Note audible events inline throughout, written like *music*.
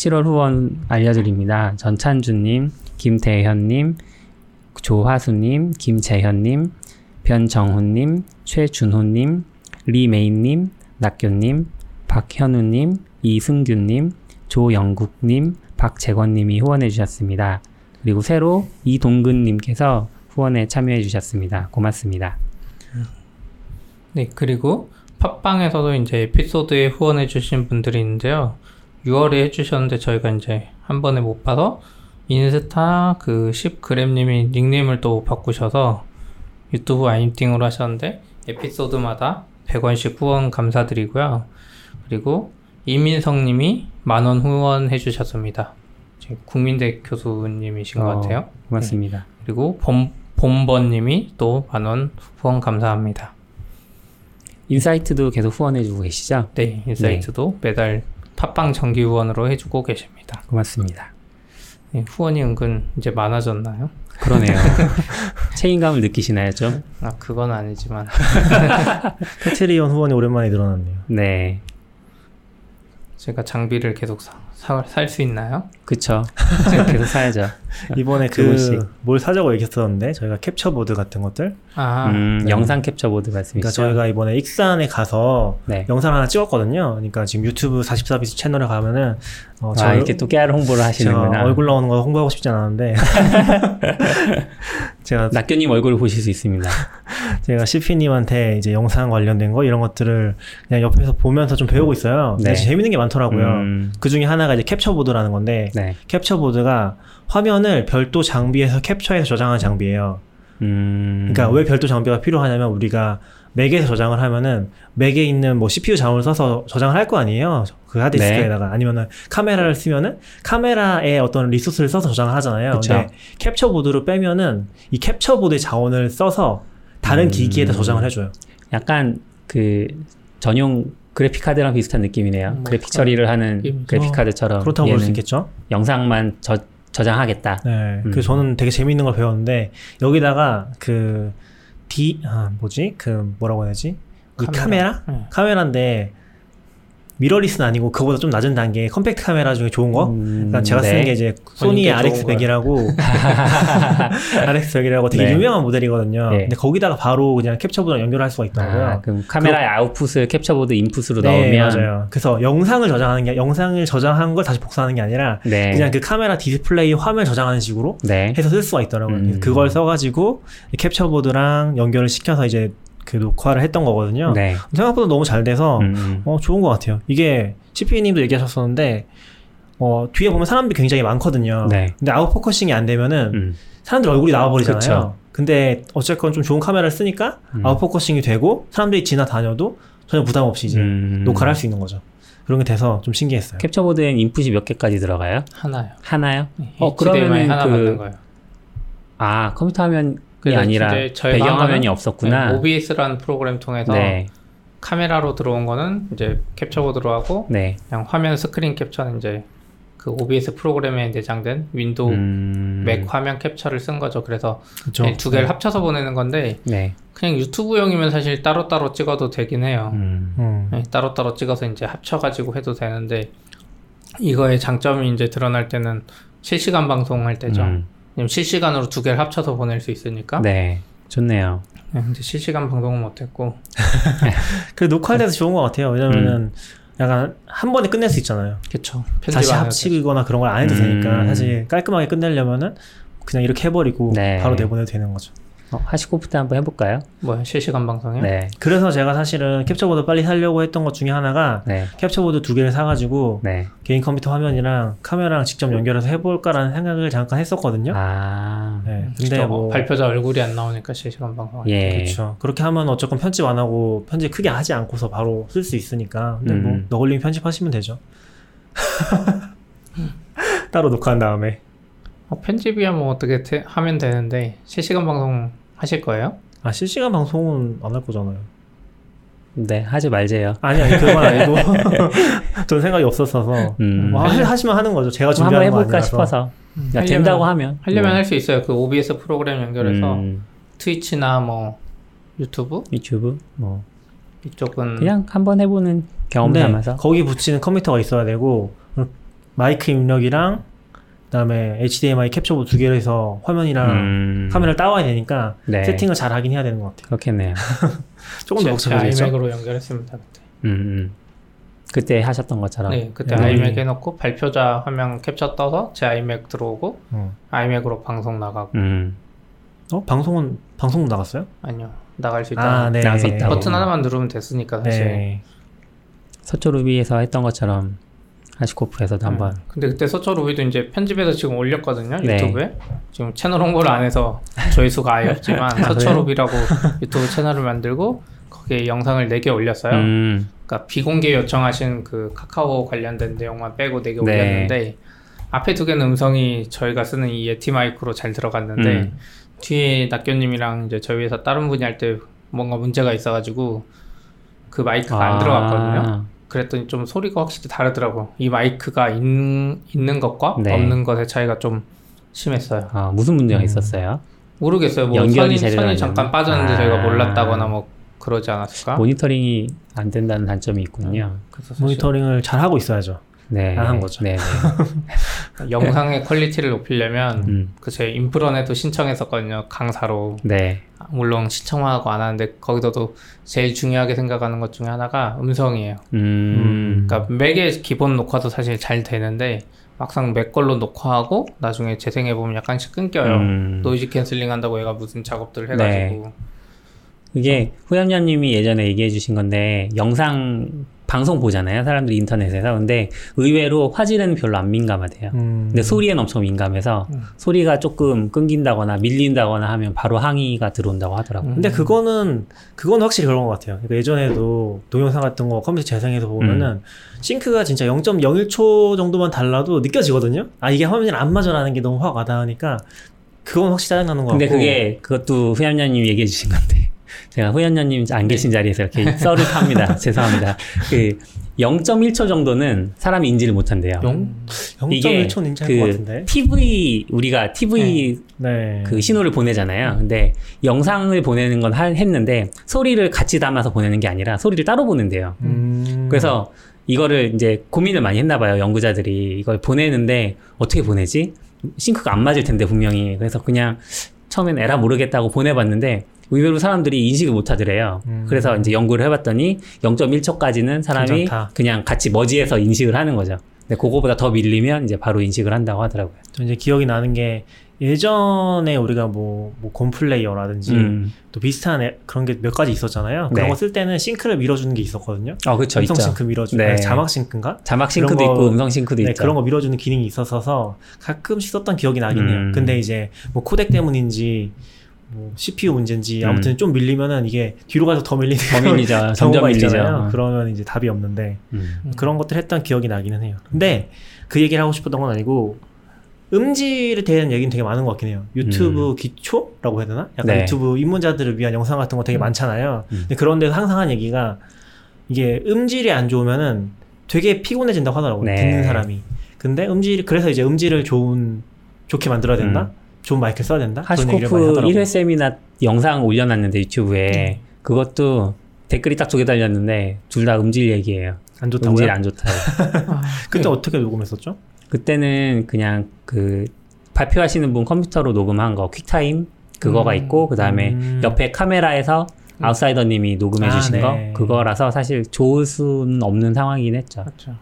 7월 후원 알려드립니다. 전찬주님, 김대현님, 조화수님, 김재현님, 변정훈님, 최준호님, 리메인님, 낙교님, 박현우님, 이승규님, 조영국님, 박재권님이 후원해 주셨습니다. 그리고 새로 이동근님께서 후원에 참여해 주셨습니다. 고맙습니다. 네, 그리고 팟빵에서도 이제 에피소드에 후원해 주신 분들이 있는데요. 6월에 해주셨는데 저희가 이제 한 번에 못 봐서 인스타 그 10그램님이 닉네임을 또 바꾸셔서 유튜브 아임팅으로 하셨는데 에피소드마다 100원씩 후원 감사드리고요. 그리고 이민성님이 만원 후원해 주셨습니다. 국민대 교수님이신 어, 것 같아요. 고맙습니다. 네. 그리고 봄, 봄번님이 또 만원 후원 감사합니다. 인사이트도 계속 후원해 주고 계시죠? 네, 인사이트도 네. 매달 팟빵 정기 후원으로 해주고 계십니다. 고맙습니다. 네, 후원이 은근 이제 많아졌나요? 그러네요. *laughs* 책임감을 느끼시나요, 좀? 아, 그건 아니지만. *laughs* Patreon 후원이 오랜만에 늘어났네요. 네. 제가 장비를 계속 살수 있나요? 그쵸. 계속 사야죠. *laughs* *laughs* 이번에 그 뭘 사자고 얘기했었는데 저희가 캡처 보드 같은 것들. 아, 음, 네. 영상 캡처 보드 말씀이시죠? 그러니까 저희가 이번에 익산에 가서 네. 영상 하나 찍었거든요. 그러니까 지금 유튜브 44bits 채널에 가면은 어, 아, 이렇게 또 깨알 홍보를 하시는구나. 얼굴 나오는 거 홍보하고 싶지 않았는데 *laughs* 제가 낙교님 얼굴을 보실 수 있습니다. *laughs* 제가 seapy님한테 이제 영상 관련된 거 이런 것들을 그냥 옆에서 보면서 좀 배우고 있어요. 네. 재밌는 게 많더라고요. 음. 그 중에 하나가 이제 캡처 보드라는 건데 네. 캡처 보드가 화면을 별도 장비에서 캡처해서 저장하는 장비예요. 음... 그러니까 왜 별도 장비가 필요하냐면 우리가 맥에서 저장을 하면은 맥에 있는 뭐 CPU 자원을 써서 저장을 할 거 아니에요. 그 하드디스크에다가 네. 아니면은 카메라를 쓰면은 카메라에 어떤 리소스를 써서 저장을 하잖아요. 그쵸. 근데 캡처 보드로 빼면은 이 캡처 보드의 자원을 써서 다른 음... 기기에다 저장을 해줘요. 약간 그 전용 그래픽 카드랑 비슷한 느낌이네요. 뭐, 그래픽 처리를 하는 그래픽 카드처럼 그렇다고 볼 수 있겠죠. 영상만 저 저장하겠다. 네. 음. 그 저는 되게 재미있는 걸 배웠는데 여기다가 그 D 아 뭐지 그 뭐라고 해야지 카메라? 카메라? 네. 카메라인데 mirrorless는 아니고 그보다 좀 낮은 단계 compact 카메라 중에 좋은 거. 음, 그러니까 제가 쓰는 네. 게 이제 소니 RX100이라고 RX100이라고 *laughs* 되게 네. 유명한 모델이거든요. 네. 근데 거기다가 바로 그냥 캡처보드랑 연결할 수가 있더라고요. 아, 그럼 카메라의 그, 아웃풋을 캡처보드 인풋으로 네, 넣으면 맞아요. 그래서 영상을 저장하는 게 영상을 저장한 걸 다시 복사하는 게 아니라 네. 그냥 그 카메라 디스플레이 화면 저장하는 식으로 네. 해서 쓸 수가 있더라고요. 음. 그걸 써가지고 캡처보드랑 연결을 시켜서 이제 그 녹화를 했던 거거든요. 네. 생각보다 너무 잘 돼서 음, 음. 어, 좋은 것 같아요. 이게 seapy님도 얘기하셨었는데 어, 뒤에 보면 사람들이 굉장히 많거든요. 네. 근데 out focusing이 안 되면은 음. 사람들 얼굴이 나와버리잖아요. 그쵸. 근데 어쨌건 좀 좋은 카메라를 쓰니까 음. out focusing이 되고 사람들이 지나다녀도 전혀 부담 없이 이제 음. 녹화를 할 수 있는 거죠. 그런 게 돼서 좀 신기했어요. 캡처보드엔 인풋이 몇 개까지 들어가요? 하나요. 하나요? 네, 어 그러면 하나 그... 거예요. 아 컴퓨터 화면 이 아니라 배경화면이 없었구나. 네, OBS라는 프로그램 통해서 네. 카메라로 들어온 거는 이제 캡처보드로 하고 네. 그냥 화면 스크린 캡처는 이제 그 OBS 프로그램에 내장된 윈도우 음... 맥 화면 캡처를 쓴 거죠. 그래서 두 개를 네. 합쳐서 보내는 건데 네. 그냥 유튜브용이면 사실 따로따로 찍어도 되긴 해요. 음... 음. 네, 따로따로 찍어서 이제 합쳐가지고 해도 되는데 이거의 장점이 이제 드러날 때는 실시간 방송할 때죠. 음. 실시간으로 두 개를 합쳐서 보낼 수 있으니까. 네. 좋네요. 네, 근데 실시간 방송은 못했고. *laughs* 그 녹화할 때도 좋은 것 같아요. 왜냐면은 음. 약간 한 번에 끝낼 수 있잖아요. 그쵸. 다시 합치거나 그런 걸 안 해도 음. 되니까 사실 깔끔하게 끝내려면은 그냥 이렇게 해버리고 네. 바로 내보내도 되는 거죠. 어, 하시고프 때 한번 해볼까요? 뭐야 실시간 방송이요? 네. 그래서 제가 사실은 캡처보드 빨리 사려고 했던 것 중에 하나가 네. 캡처보드 두 개를 사가지고 네. 개인 컴퓨터 화면이랑 카메라랑 직접 연결해서 해볼까라는 생각을 잠깐 했었거든요. 아. 네. 근데 뭐 발표자 얼굴이 안 나오니까 실시간 방송. 예. 그렇죠. 그렇게 하면 어쨌건 편집 안 하고 편집 크게 하지 않고서 바로 쓸 수 있으니까. 근데 뭐 음. 뭐 너걸림 편집하시면 되죠. *laughs* 따로 녹화한 다음에. 어, 편집이야 뭐 어떻게 하면 되는데 실시간 방송 하실 거예요? 아 실시간 방송은 안 할 거잖아요. 네 하지 말재요. 아니 아니 그건 아니고 *laughs* 전 생각이 없었어서 음. 뭐 하, 시면 하는 거죠. 제가 준비한 한번 해볼까 싶어서. 음. 야, 된다고 하면 하려면 네. 할수 있어요. 그 OBS 프로그램 연결해서 음. 트위치나 뭐 유튜브, 유튜브 뭐 이쪽은 그냥 한번 해보는 경험 삼아서 거기 붙이는 컴퓨터가 있어야 되고 마이크 입력이랑 그다음에 HDMI 캡처보 두 개를 해서 화면이랑 음... 카메라를 따와야 되니까 네. 세팅을 잘 하긴 해야 되는 것 같아요. 그렇겠네요. *laughs* 조금 더 복잡해졌죠. 아이맥으로 연결했습니다 그때. 음, 음. 그때 하셨던 것처럼. 네, 그때 음. 아이맥 해놓고 발표자 화면 캡처 떠서 제 아이맥 들어오고 음. 아이맥으로 방송 나가고. 음. 어 방송은 방송 나갔어요? 아니요, 나갈 수 있다. 아, 네. 나갈 수 있다. 버튼 하나만 누르면 됐으니까 사실. 네. 서초루비에서 했던 것처럼 하시코프에서도 네. 한번. 근데 그때 서초루비도 이제 편집해서 지금 올렸거든요 네. 유튜브에. 지금 채널 홍보를 안 해서 조회수가 *laughs* 아예 없지만 아, 서초루비라고 유튜브 채널을 만들고 거기에 영상을 4개 올렸어요. 음. 그러니까 비공개 요청하신 그 카카오 관련된 내용만 빼고 4개 네. 올렸는데 앞에 두 개는 음성이 저희가 쓰는 이 예티 마이크로 잘 들어갔는데 음. 뒤에 낙교님이랑 이제 저희 회사 다른 분이 할 때 뭔가 문제가 있어가지고 그 마이크가 아. 안 들어갔거든요. 그랬더니 좀 소리가 확실히 다르더라고. 이 마이크가 있, 있는 것과 네. 없는 것의 차이가 좀 심했어요. 아 무슨 문제가 음. 있었어요? 모르겠어요. 뭐 연결이 선이, 선이 잠깐 빠졌는데 아. 저희가 몰랐다거나 뭐 그러지 않았을까? 모니터링이 안 된다는 단점이 있군요. 음, 모니터링을 잘 하고 있어야죠. 네, 안 한 거죠. 네, 네. *laughs* 영상의 quality를 높이려면 음. 그제 인프런에도 신청했었거든요. 강사로. 네. 물론 신청하고 안 하는데 거기서도 제일 중요하게 생각하는 것 중에 하나가 음성이에요. 음. 그러니까 맥의 기본 녹화도 사실 잘 되는데 막상 맥 걸로 녹화하고 나중에 재생해 보면 약간씩 끊겨요. 음. noise canceling 한다고 얘가 무슨 작업들을 해가지고. 네. 이게 어. 후연녀님이 예전에 얘기해 주신 건데 영상 방송 보잖아요 사람들이 인터넷에서 근데 의외로 화질은 별로 안 민감하대요 음. 근데 소리엔 엄청 민감해서 음. 소리가 조금 끊긴다거나 밀린다거나 하면 바로 항의가 들어온다고 하더라고요 음. 근데 그거는 그건 확실히 그런 것 같아요 그러니까 예전에도 동영상 같은 거 컴퓨터 재생해서 보면은 음. 싱크가 진짜 0.01초 정도만 달라도 느껴지거든요 아 이게 화면이 안 맞아라는 게 너무 확 와닿으니까 그건 확실히 짜증나는 것 같고 근데 그게 그것도 후연녀님 얘기해 주신 건데 제가 후연녀님 안 계신 자리에서 이렇게 썰을 팝니다. *laughs* 죄송합니다. 그 0.1초 정도는 사람이 인지를 못한대요. 0.1초는 인지할 그 것 같은데. TV 우리가 TV 네. 네. 그 신호를 보내잖아요. 근데 영상을 보내는 건 했는데 소리를 같이 담아서 보내는 게 아니라 소리를 따로 보낸대요. 음. 그래서 이거를 이제 고민을 많이 했나 봐요. 연구자들이 이걸 보내는데 어떻게 보내지? sync가 안 맞을 텐데 분명히. 그래서 그냥 처음엔 에라 모르겠다고 보내봤는데 의외로 사람들이 인식을 못 하더래요. 음. 그래서 이제 연구를 해봤더니 0.1초까지는 사람이 괜찮다. 그냥 같이 머지에서 인식을 하는 거죠. 근데 그거보다 더 밀리면 이제 바로 인식을 한다고 하더라고요. 저 이제 기억이 나는 게 예전에 우리가 뭐, 뭐 곰플레이어라든지 음. 또 비슷한 애, 그런 게 몇 가지 있었잖아요. 그런 네. 거 쓸 때는 sync를 밀어주는 게 있었거든요. 어, 그렇죠. 음성 있죠. 싱크 밀어주는 네. 자막 sync인가? 자막 sync도 거, 있고 음성 sync도 네, 있죠. 그런 거 밀어주는 기능이 있었어서 가끔씩 썼던 기억이 나긴 해요. 음. 근데 이제 뭐 코덱 때문인지 뭐 CPU 문제인지 음. 아무튼 좀 밀리면은 이게 뒤로 가서 더 밀리는 더 밀리죠. 점점 밀리죠. 그러면 이제 답이 없는데 음. 그런 것들 했던 기억이 나기는 해요. 근데 그 얘기를 하고 싶었던 건 아니고 음질에 대한 얘기는 되게 많은 것 같긴 해요. 유튜브 음. 기초라고 해야 되나? 약간 네. 유튜브 입문자들을 위한 영상 같은 거 되게 음. 많잖아요. 음. 근데 그런 데서 항상 한 얘기가 이게 음질이 안 좋으면은 되게 피곤해진다고 하더라고요. 네. 듣는 사람이. 근데 음질 그래서 이제 음질을 좋은 좋게 만들어야 된다. 음. 좋은 마이크 써야 된다. 하시코프 1회 세미나 영상 올려놨는데 유튜브에 음. 그것도 댓글이 딱 두 개 달렸는데 둘 다 음질 얘기예요. 안 좋다고요? 음질 안 좋다고. 아, *laughs* 그때 그, 어떻게 녹음했었죠? 그때는 그냥 그 발표하시는 분 컴퓨터로 녹음한 거 퀵타임 그거가 음, 있고 그 다음에 음. 옆에 카메라에서 음. 아웃사이더님이 녹음해 아, 주신 네. 거 그거라서 사실 좋을 수는 없는 상황이긴 했죠. 그렇죠.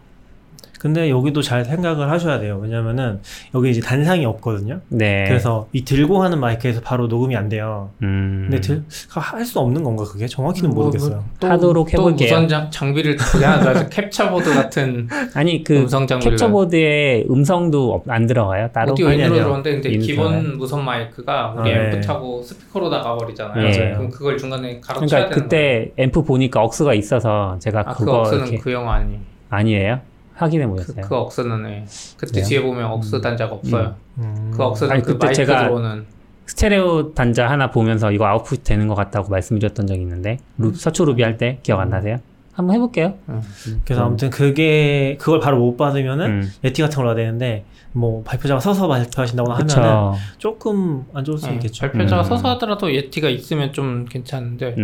근데 여기도 잘 생각을 하셔야 돼요. 왜냐면은 여기 이제 단상이 없거든요. 네. 그래서 이 들고 하는 마이크에서 바로 녹음이 안 돼요. 음. 근데 들, 할 수 없는 건가 그게? 정확히는 뭐, 모르겠어요. 뭐, 또, 하도록 해볼게요. 또 무선 장비를 그냥 capture board 같은 *laughs* 아니 그 음성 장비를 캡처보드에 음성도 안 들어가요 따로? audio in으로 들어오는데 근데 기본 무선 마이크가 우리 아, 앰프 네. 타고 스피커로 나가버리잖아요. 네. 그럼 그걸 중간에 가로채야 그러니까 그때 앰프 보니까 AUX가 있어서 제가 아, 그거 그 AUX는 이렇게... 그 영화 아니 아니에요? 확인해 보셨어요? 그, 그 억스는 네. 그때 네. 뒤에 보면 억스 음. 단자가 없어요. 음. 그 억스는 아니, 그 마이크 제가 들어오는 스테레오 단자 하나 보면서 이거 아웃풋 되는 것 같다고 말씀드렸던 적이 있는데 루, 서초 루비 할 때 기억 안 나세요? 한번 해볼게요. 음. 그래서 아무튼 그게 그걸 바로 못 받으면은 음. 예티 같은 걸 넣어야 되는데 뭐 발표자가 서서 발표하신다고 하면은 조금 안 좋을 수 네. 있겠죠. 발표자가 음. 서서 하더라도 예티가 있으면 좀 괜찮은데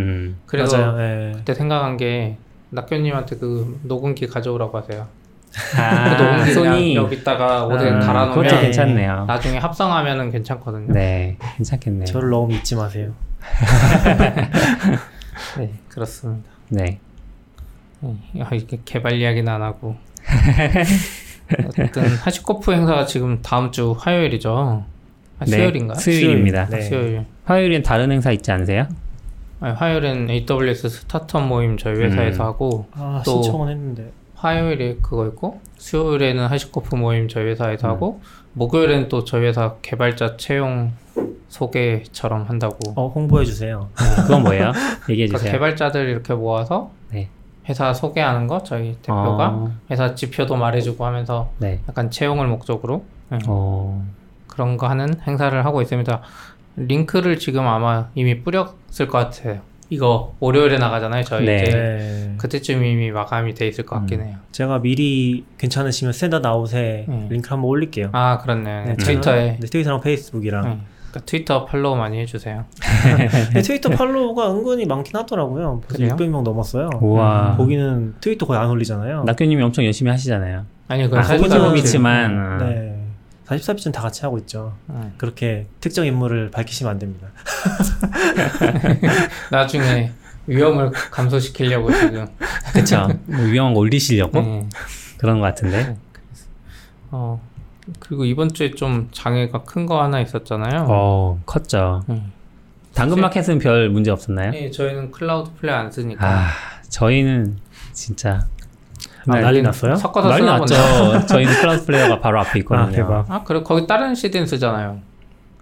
그래서 네. 그때 생각한 게 낙교님한테 그 녹음기 가져오라고 하세요. 아, 소니 여기다가 오뎅 아, 달아놓으면 그것도 괜찮네요. 나중에 합성하면은 괜찮거든요. 네, 괜찮겠네요. 저를 너무 믿지 마세요. *laughs* 네, 그렇습니다. 네. 아, 이렇게 개발 이야기는 안 하고. *laughs* 어쨌든 하시코프 행사가 지금 다음 주 화요일이죠. 아, 네, 수요일인가요? 수요일입니다. 네. 수요일. 화요일엔 다른 행사 있지 않으세요? 아니, 화요일엔 AWS 스타트업 모임 저희 회사에서 음. 하고 아, 또 신청은 했는데 화요일에 그거 있고 수요일에는 하시코프 모임 저희 회사에서 음. 하고 목요일엔 또 저희 회사 개발자 채용 소개처럼 한다고. 어 홍보해 주세요. 네. *laughs* 그건 뭐예요? 얘기해 주세요. 그러니까 개발자들 이렇게 모아서 네. 회사 소개하는 거 저희 대표가 어... 회사 지표도 말해주고 하면서 네. 약간 채용을 목적으로 네. 어... 그런 거 하는 행사를 하고 있습니다. 링크를 지금 아마 이미 뿌렸을 것 같아요. 이거 월요일에 나가잖아요. 저희 네. 이제 네. 그때쯤 이미 마감이 돼 있을 것 같긴 음. 해요. 제가 미리 괜찮으시면 standard out에 네. 링크 한번 올릴게요. 아 그렇네. 네, 트위터에 네, 트위터랑 페이스북이랑. 네. 그러니까 트위터 follow 많이 해주세요. *laughs* 트위터 *laughs* follow가 은근히 많긴 하더라고요. 벌써 600명 넘었어요. 우와. 거기는 트위터 거의 안 올리잖아요. 낙교님이 엄청 열심히 하시잖아요. 아니 그건 아, 사실이지만. 네. 44비전 다 같이 하고 있죠. 음. 그렇게 특정 인물을 밝히시면 안 됩니다. *laughs* 나중에 위험을 감소시키려고 지금. 그쵸. 뭐 위험한 거 올리시려고? 네. 그런 것 같은데. 네, 어, 그리고 이번 주에 좀 장애가 큰 거 하나 있었잖아요. 어, 컸죠. 음. 당근마켓은 별 문제 없었나요? 네, 저희는 클라우드 플레이 안 쓰니까. 아, 저희는 진짜 아, 난리 났어요? 섞어서 난리 났죠. *laughs* 저희는 Cloudflare가 바로 앞에 있거든요. 아, 대박. 아, 그래 거기 다른 CDN 쓰잖아요.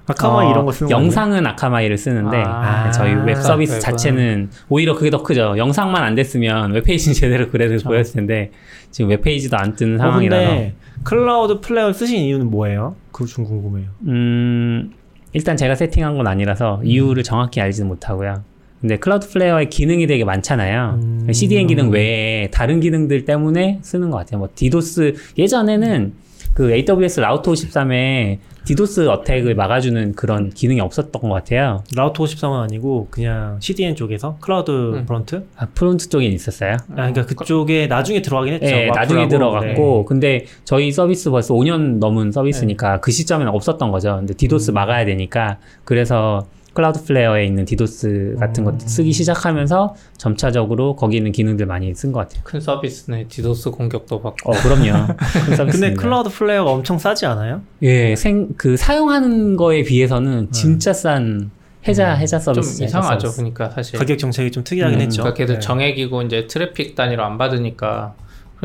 Akamai 어, 이런 거 쓰는 영상은 Akamai를 쓰는데 아, 아, 저희 웹 서비스 자체는 오히려 그게 더 크죠. 영상만 안 됐으면 웹페이지는 *laughs* 제대로 그래도 그렇죠. 보였을 텐데 지금 웹페이지도 안 뜨는 어, 상황이라서. Cloudflare 쓰신 이유는 뭐예요? 그거 좀 궁금해요. 음, 일단 제가 세팅한 건 아니라서 음. 이유를 정확히 알지는 못하고요. 근데 Cloudflare의 기능이 되게 많잖아요. 음. CDN 기능 외에 다른 기능들 때문에 쓰는 것 같아요. 뭐 디도스 예전에는 그 AWS Route 53에 DDoS attack을 막아주는 그런 기능이 없었던 것 같아요. Route 53은 아니고 그냥 CDN 쪽에서 클라우드 음. Front? 아 Front 쪽에 있었어요? 아 그러니까 그쪽에 나중에 들어가긴 했죠. 네, 나중에 들어갔고 네. 근데 저희 서비스 벌써 5년 넘은 서비스니까 네. 그 시점에는 없었던 거죠. 근데 디도스 음. 막아야 되니까 그래서 Cloudflare에 있는 디도스 같은 것 쓰기 시작하면서 점차적으로 거기 있는 기능들 많이 쓴 것 같아요. 큰 서비스네. 디도스 공격도 받고. 어, 그럼요. *laughs* 근데 Cloudflare가 엄청 싸지 않아요? 예, 생, 그 사용하는 거에 비해서는 네. 진짜 싼 해자, 음. 해자 서비스. 좀 이상하죠. 그러니까 사실. 가격 정책이 좀 특이하긴 음, 했죠. 그러니까 걔들 네. 정액이고 이제 트래픽 단위로 안 받으니까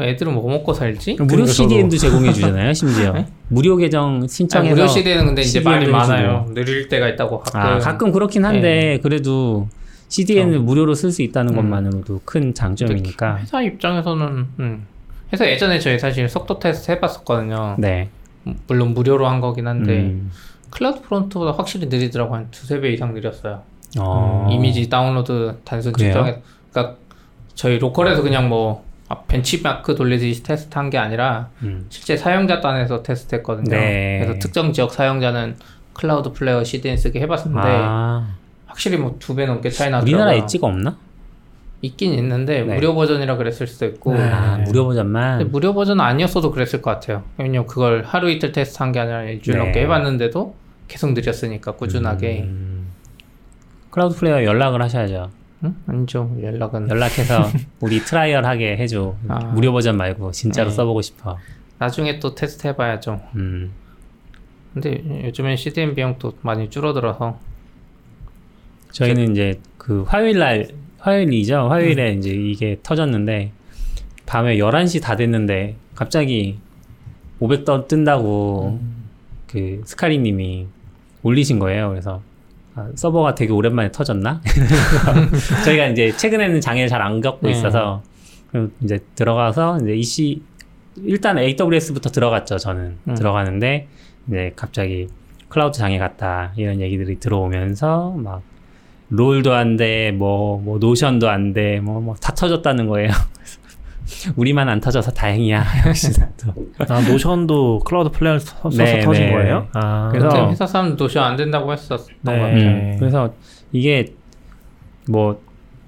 애들은 뭐 먹고 살지? 무료 CDN도 제공해 주잖아요, 심지어. *laughs* 네? 무료 계정 신청해서. 무료 CDN은 근데 이제 많이 많아요. 느릴 때가 있다고 가끔. 아, 가끔 그렇긴 한데 네. 그래도 CDN을 어. 무료로 쓸 수 있다는 음. 것만으로도 큰 장점이니까. 회사 입장에서는 음. 회사 예전에 저희 사실 속도 테스트 해봤었거든요. 네. 물론 무료로 한 거긴 한데 음. CloudFront보다 확실히 느리더라고 한 두세 배 이상 느렸어요. 어. 이미지 다운로드 단순 측정해. 그러니까 저희 local에서 그냥 뭐 아, 벤치마크 돌리듯이 테스트한 게 아니라 음. 실제 사용자 단에서 테스트했거든요. 네. 그래서 특정 지역 사용자는 Cloudflare CDN 쓰게 해봤는데 아. 확실히 뭐 두 배 넘게 차이 나더라고요. 우리나라 엣지가 없나? 있긴 있는데 네. 무료 버전이라 그랬을 수도 있고 아, 무료 버전만 무료 버전 아니었어도 그랬을 것 같아요. 왜냐면 그걸 하루 이틀 테스트한 게 아니라 일주일 네. 넘게 해봤는데도 계속 느렸으니까 꾸준하게 음. Cloudflare 연락을 하셔야죠. 응? 아니죠. 연락은. 연락해서 *laughs* 우리 trial 하게 해줘. 아. 무료 버전 말고 진짜로 네. 써보고 싶어. 나중에 또 테스트 해봐야죠. 음. 근데 요즘엔 CDN 비용도 많이 줄어들어서. 저희는 제... 이제 그 화요일 날, 화요일이죠. 화요일에 음. 이제 이게 터졌는데, 밤에 11시 다 됐는데, 갑자기 500더 뜬다고 음. 그 스카리 님이 올리신 거예요. 그래서 아, 서버가 되게 오랜만에 터졌나? *laughs* 저희가 이제 최근에는 장애를 잘 안 겪고 네. 있어서 이제 들어가서 이제 이씨 일단 AWS부터 들어갔죠. 저는 음. 들어가는데 이제 갑자기 클라우드 장애 같다 이런 얘기들이 들어오면서 막 롤도 안 돼, 뭐, 뭐, Notion도 안 돼, 뭐, 뭐, 다 터졌다는 거예요. *laughs* 우리만 안 터져서 다행이야. *laughs* 아, Notion도 Cloudflare 써서 네, 터진 네. 거예요? 아, 그래서 회사 사람 Notion 안 된다고 했었던 네. 것 같아요. 음, 그래서 이게 뭐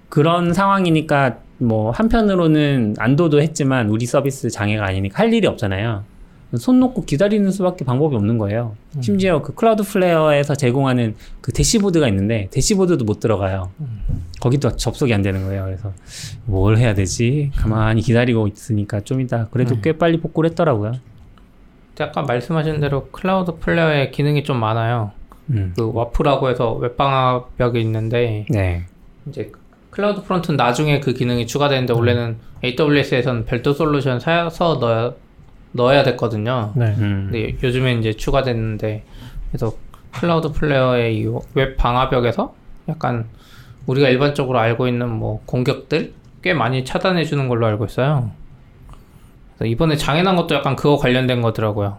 그런 상황이니까 뭐 한편으로는 안도도 했지만 우리 서비스 장애가 아니니까 할 일이 없잖아요. 손 놓고 기다리는 수밖에 방법이 없는 거예요. 음. 심지어 그 Cloudflare에서 제공하는 그 dashboard가 있는데 dashboard도 못 들어가요. 음. 거기도 접속이 안 되는 거예요. 그래서 뭘 해야 되지? 가만히 기다리고 있으니까 좀 이따 그래도 음. 꽤 빨리 복구를 했더라고요. 아까 말씀하신 대로 Cloudflare의 기능이 좀 많아요. 음. 그 WAF라고 해서 웹방화벽이 있는데 네. 이제 CloudFront는 나중에 그 기능이 추가되는데 원래는 AWS에서는 별도 솔루션 사서 넣어야 넣어야 됐거든요. 네. 음. 근데 요즘에 이제 추가됐는데 그래서 Cloudflare의 이 웹 방화벽에서 약간 우리가 일반적으로 알고 있는 뭐 공격들 꽤 많이 차단해 주는 걸로 알고 있어요. 그래서 이번에 장애 난 것도 약간 그거 관련된 거더라고요.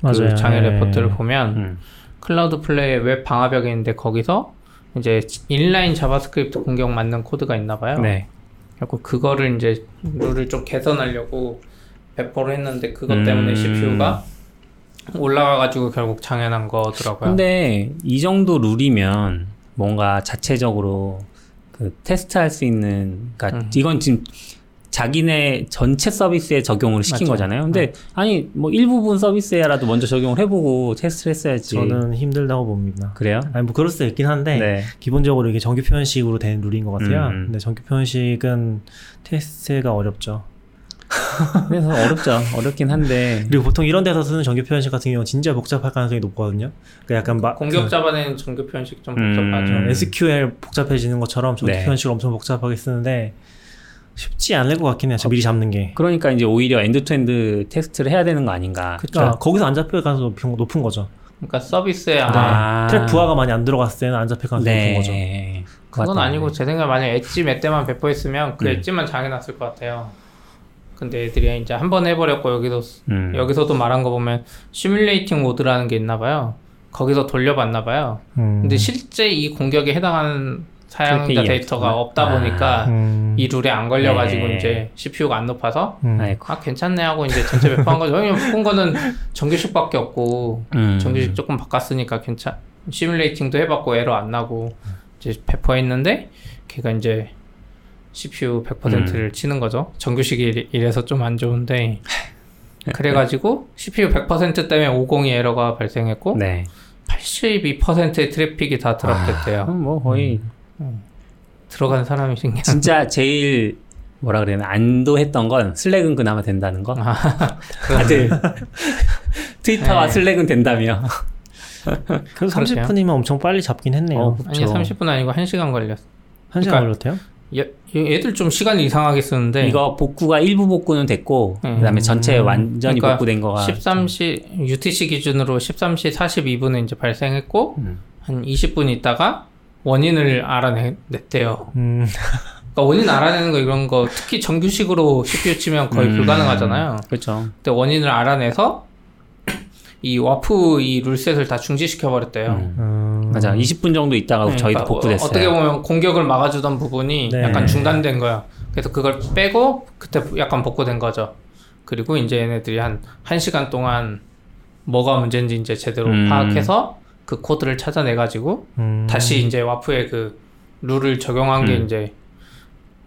그 맞아요. 그 장애 네. 레포트를 보면 음. Cloudflare 웹 방화벽이 있는데 거기서 이제 inline JavaScript 공격 막는 코드가 있나 봐요. 네. 그리고 그거를 이제 룰을 좀 개선하려고 배포를 했는데 그것 때문에 음... CPU가 올라가가지고 결국 장애난 거더라고요. 근데 이 정도 룰이면 뭔가 자체적으로 그 테스트할 수 있는, 그러니까 음. 이건 지금 자기네 전체 서비스에 적용을 시킨 맞죠. 거잖아요. 근데 네. 아니 뭐 일부분 서비스에라도 먼저 적용을 해보고 테스트를 했어야지. 저는 힘들다고 봅니다. 그래요? 아니 뭐 그럴 수도 있긴 한데 네. 기본적으로 이게 정규 표현식으로 된 룰인 것 같아요. 음. 근데 정규 표현식은 테스트가 어렵죠. *laughs* 그래서 어렵죠. 어렵긴 한데. 그리고 보통 이런 데서 쓰는 정규 표현식 같은 경우 진짜 복잡할 가능성이 높거든요. 그러니까 약간 막 공격 자반에는 그, 정규 표현식 좀 복잡하죠. 음. SQL 복잡해지는 것처럼 정규 네. 표현식을 엄청 복잡하게 쓰는데 쉽지 않을 것 같긴 해요. 어, 미리 잡는 게. 그러니까 이제 오히려 end-to-end 테스트를 해야 되는 거 아닌가. 그렇죠. 아, 거기서 안 잡힐 가능성이 높은, 높은 거죠. 그러니까 서비스에 네. 트래픽 부하가 많이 안 들어갔을 때는 안 잡힐 가능성이 네. 높은 거죠. 그건 아니고 제 생각에 만약 엣지 몇 대만 배포했으면 그 음. 엣지만 장애났을 것 같아요. 근데 애들이 이제 한 번 해버렸고 여기도 음. 여기서도 말한 거 보면 시뮬레이팅 모드라는 게 있나 봐요. 거기서 돌려봤나 봐요. 음. 근데 실제 이 공격에 해당하는 사용자 데이터가 없다 아. 보니까 음. 이 룰에 안 걸려가지고 네. 이제 CPU가 안 높아서 음. 아 괜찮네 하고 이제 전체 배포한 거죠. 왜냐면 바꾼 거는 정규식밖에 없고 음. 정규식 조금 바꿨으니까 괜찮. 시뮬레이팅도 해봤고 에러 안 나고 이제 배포했는데 걔가 이제 CPU 100%를 음. 치는 거죠. 정규식이 이래서 좀 안 좋은데 그래가지고 CPU 100% 때문에 50이 에러가 발생했고 네. 82%의 트래픽이 다 드랍됐대요. 아, 뭐 거의 음. 음. 들어간 사람이 신기한. 진짜 제일 뭐라 그래야 되나 안도했던 건 슬랙은 그나마 된다는 거. 아, 다들 트위터와 네. 슬랙은 된다며. 그래서 30분이면 엄청 빨리 잡긴 했네요. 어, 아니 30분 아니고 1시간 걸렸어. 1시간 그러니까 걸렸대요? 얘, 얘들 좀 시간이 이상하게 쓰는데 이거 복구가 일부 복구는 됐고 음. 그다음에 전체 완전히 그러니까 복구된 거가 13시 UTC 기준으로 13시 42분에 이제 발생했고 음. 한 20분 있다가 원인을 알아냈대요. 음. 그러니까 원인 알아내는 거 이런 거 특히 정규식으로 CPU 치면 거의 음. 불가능하잖아요. 그렇죠. 근데 원인을 알아내서 이 와프 이 룰셋을 다 중지시켜 버렸대요. 음. 음. 맞아. 20분 정도 있다가 네, 저희도 그러니까 복구됐어요. 어떻게 보면 공격을 막아주던 부분이 네. 약간 중단된 거야. 그래서 그걸 빼고 그때 약간 복구된 거죠. 그리고 이제 얘네들이 한 1시간 동안 뭐가 문제인지 이제 제대로 음. 파악해서 그 코드를 찾아내 가지고 음. 다시 이제 와프의 그 룰을 적용한 게 음. 이제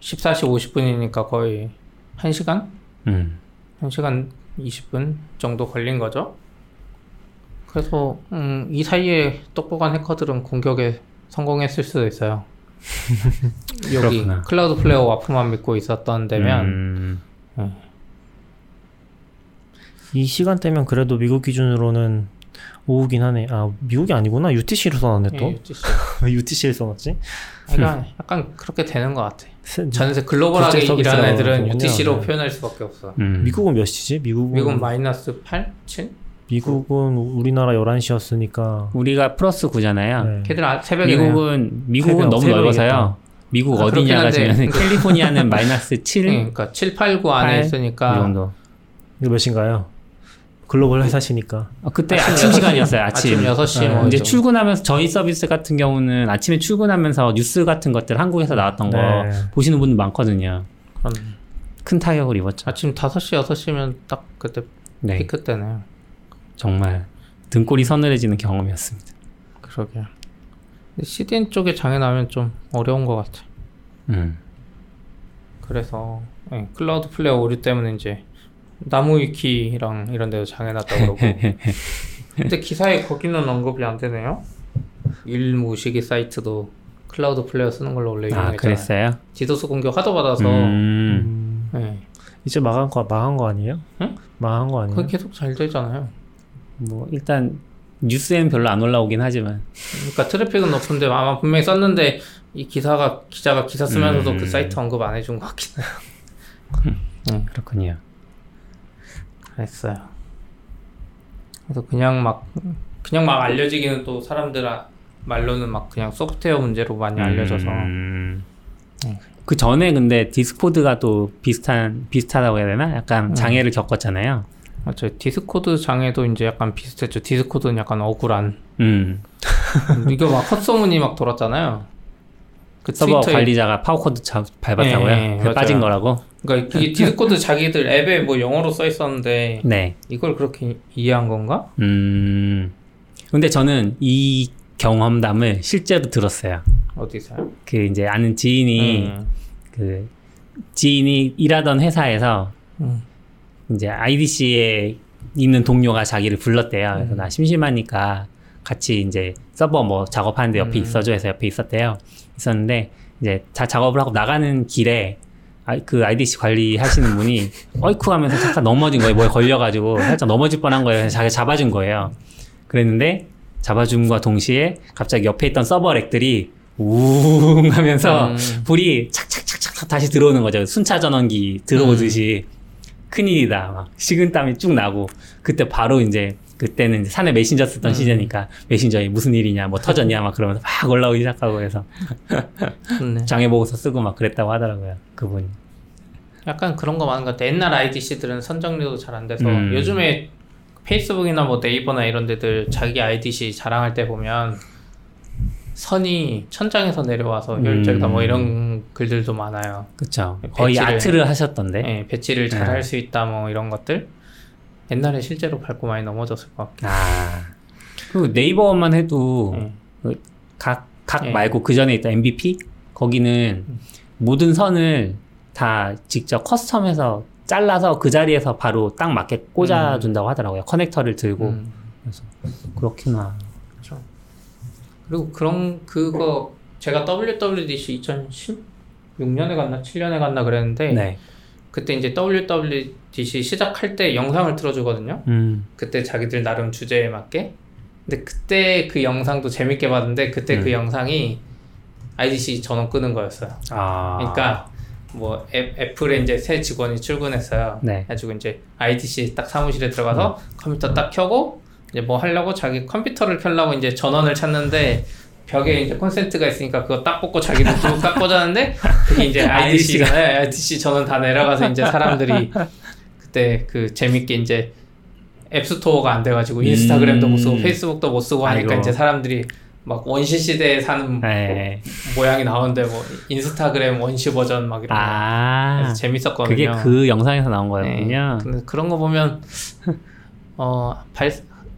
14시 50분이니까 거의 1시간? 음. 1시간 20분 정도 걸린 거죠. 그래서 음, 이 사이에 똑똑한 해커들은 공격에 성공했을 수도 있어요. *laughs* 여기 그렇구나. Cloudflare WAF만 믿고 있었던 데면 음... 네. 이 시간대면 그래도 미국 기준으로는 오후긴 하네. 아 미국이 아니구나. UTC로 써놨네 또. 예, UTC. 왜 UTC를 써놨지? 약간 약간 그렇게 되는 것 같아. 전세 글로벌하게 일하는 애들은 UTC로 네. 표현할 수밖에 없어. 음. 미국은 몇 시지? 미국은 미국은 마이너스 8, 7? 미국은 우리나라 11시였으니까 우리가 플러스 9잖아요. 네. 걔들 아, 새벽에 미국은 미국은 새벽, 너무 넓어서요. 미국 아, 어디냐가 지금 *laughs* 캘리포니아는 마이너스 7 그러니까 7, 8, 9 안에 있으니까 이 정도. 이거 몇인가요? 글로벌 회사시니까. 아, 그때 아침, 아침 시간이었어요. 아침. 아침 6시. 네. 뭐 이제 출근하면서 저희 서비스 같은 경우는 아침에 출근하면서 뉴스 같은 것들 한국에서 나왔던 네. 거 보시는 분들 많거든요. 그럼 큰 타격을 입었죠. 아침 5시, 6시면 딱 그때 네. 피크 때네요. 정말 등골이 서늘해지는 경험이었습니다. 그러게요. CDN 쪽에 장애 나면 좀 어려운 것 같아. 음. 그래서 네, Cloudflare 오류 때문에 이제 나무 위키랑 이런 데도 장애 났다 그러고 *laughs* 근데 기사에 거기는 언급이 안 되네요. 일 무시기 사이트도 Cloudflare 쓰는 걸로 원래 유명했잖아요. 아, 그랬어요? 디도스 공격 하도 받아서 음... 네. 이제 망한 거 망한 거 아니에요? 응? 망한 거 아니에요? 그 계속 잘 되잖아요. 뭐 일단 뉴스에는 별로 안 올라오긴 하지만. 그러니까 트래픽은 높은데 아마 분명히 썼는데 이 기사가 기자가 기사 쓰면서도 그 음... 그 사이트 언급 안 해준 것 같긴 해요. 음, *laughs* 그렇군요. 그랬어요. 그래서 그냥 막 그냥 막 알려지기는 또 사람들 말로는 막 그냥 소프트웨어 문제로 많이 알려져서. 음... 네. 그 전에 근데 Discord가 또 비슷한 비슷하다고 해야 되나? 약간 음. 장애를 음. 겪었잖아요. 맞죠. Discord 장애도 이제 약간 비슷했죠. Discord는 약간 억울한. 음. *laughs* 이거 막 헛소문이 막 돌았잖아요. 그 서버 트위터에... 관리자가 power cord 자, 밟았다고요? 네, 네, 빠진 거라고? 그러니까 이게 *laughs* Discord 자기들 앱에 뭐 영어로 써 있었는데 네. 이걸 그렇게 이해한 건가? 음. 근데 저는 이 경험담을 실제로 들었어요. 어디서요? 그 이제 아는 지인이 음. 그 지인이 일하던 회사에서 음. 이제 IDC에 있는 동료가 자기를 불렀대요. 그래서 음. 나 심심하니까 같이 이제 서버 뭐 작업하는데 옆에 음. 있어줘 해서 옆에 있었대요. 있었는데 이제 자 작업을 하고 나가는 길에 아, 그 IDC 관리하시는 *laughs* 분이 어이쿠 하면서 잠깐 넘어진 거예요. 뭐에 걸려가지고 살짝 넘어질 뻔한 거예요. 자기 잡아준 거예요. 그랬는데 잡아줌과 동시에 갑자기 옆에 있던 서버 렉들이 우웅 하면서 음. 불이 착착착착 다시 들어오는 거죠. 순차 전원기 들어오듯이 음. 큰일이다. 막 식은땀이 쭉 나고 그때 바로 이제 그때는 산에 메신저 쓰던 음. 시절이니까 메신저에 무슨 일이냐 뭐 터졌냐 막 그러면서 막 올라오기 시작하고 해서 *laughs* 장애 보고서 쓰고 막 그랬다고 하더라고요. 그분이. 약간 그런 거 많은 것 같아. 옛날 IDC들은 선정리도 잘 안 돼서 음. 요즘에 페이스북이나 뭐 네이버나 이런 데들 자기 IDC 자랑할 때 보면 선이 천장에서 내려와서 혈전다 음. 뭐 이런 글들도 많아요. 그렇죠. 거의 아트를 하셨던데. 네, 배치를 잘 할수 네. 있다 뭐 이런 것들. 옛날에 실제로 밟고 많이 넘어졌을 것 같긴. 아. 그 네이버만 해도 네. 그 각, 각 네. 말고 그 전에 있던 MVP 거기는 음. 모든 선을 다 직접 커스텀해서 잘라서 그 자리에서 바로 딱 맞게 꽂아준다고 음. 하더라고요. 커넥터를 들고. 음. 그래서 그렇구나. 그리고 그런 그거 제가 WWDC 2016년에 갔나 7년에 갔나 그랬는데 네. 그때 이제 WWDC 시작할 때 영상을 틀어주거든요. 음. 그때 자기들 나름 주제에 맞게. 근데 그때 그 영상도 재밌게 봤는데 그때 그 음. 그 영상이 IDC 전원 끄는 거였어요. 아. 그러니까 뭐 애, 애플에 이제 새 직원이 출근했어요. 네. 가지고 이제 IDC 딱 사무실에 들어가서 음. 컴퓨터 딱 켜고 이제 뭐 하려고 자기 컴퓨터를 켜려고 이제 전원을 찾는데 벽에 이제 콘센트가 있으니까 그거 딱 뽑고 자기 노트북 딱 꽂았는데 그게 이제 *laughs* IDC잖아요. IDC 전원 다 내려가서 이제 사람들이 그때 그 재밌게 이제 App Store가 안 돼가지고 Instagram도 못 쓰고 음. Facebook도 못 쓰고 하니까 아이고. 이제 사람들이 막 원시 시대에 사는 뭐 모양이 나오는데 뭐 인스타그램 원시 버전 막 이런 아~ 재밌었거든요. 그게 그 영상에서 나온 거였군요. 네. 근데 그런 거 보면 어 발,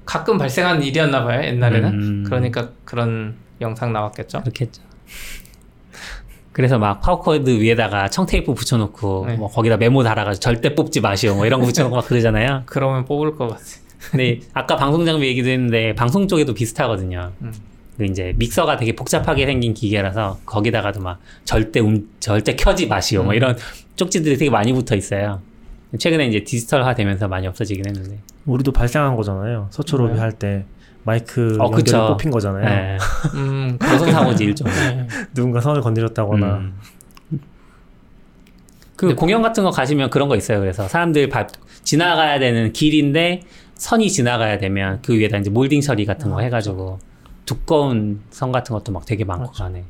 가끔 발생하는 일이었나 봐요 옛날에는 음. 그러니까 그런 영상 나왔겠죠 그렇겠죠 *laughs* 그래서 막 power cord 위에다가 청테이프 붙여놓고 네. 뭐 거기다 메모 달아가지고 절대 뽑지 마시오 뭐 이런 거 붙여놓고 막 그러잖아요 *laughs* 그러면 뽑을 것 같아 근데 아까 방송 장비 얘기도 했는데 방송 쪽에도 비슷하거든요 음. 그 이제 믹서가 되게 복잡하게 생긴 기계라서 거기다가도 막 절대 음, 절대 켜지 마시오 뭐 음. 뭐 이런 쪽지들이 되게 많이 붙어 있어요 최근에 이제 디지털화 되면서 많이 없어지긴 했는데. 우리도 발생한 거잖아요. 서초로비 네. 할때 마이크 어, 연결 뽑힌 거잖아요. 네. 음, 고성 사고지 일종. 네. 누군가 선을 건드렸다거나. 음. 그 공연 같은 거 가시면 그런 거 있어요. 그래서 사람들 발, 지나가야 되는 길인데 선이 지나가야 되면 그 위에다 이제 몰딩 처리 같은 거 아, 해가지고 두꺼운 선 같은 것도 막 되게 많고. 가네.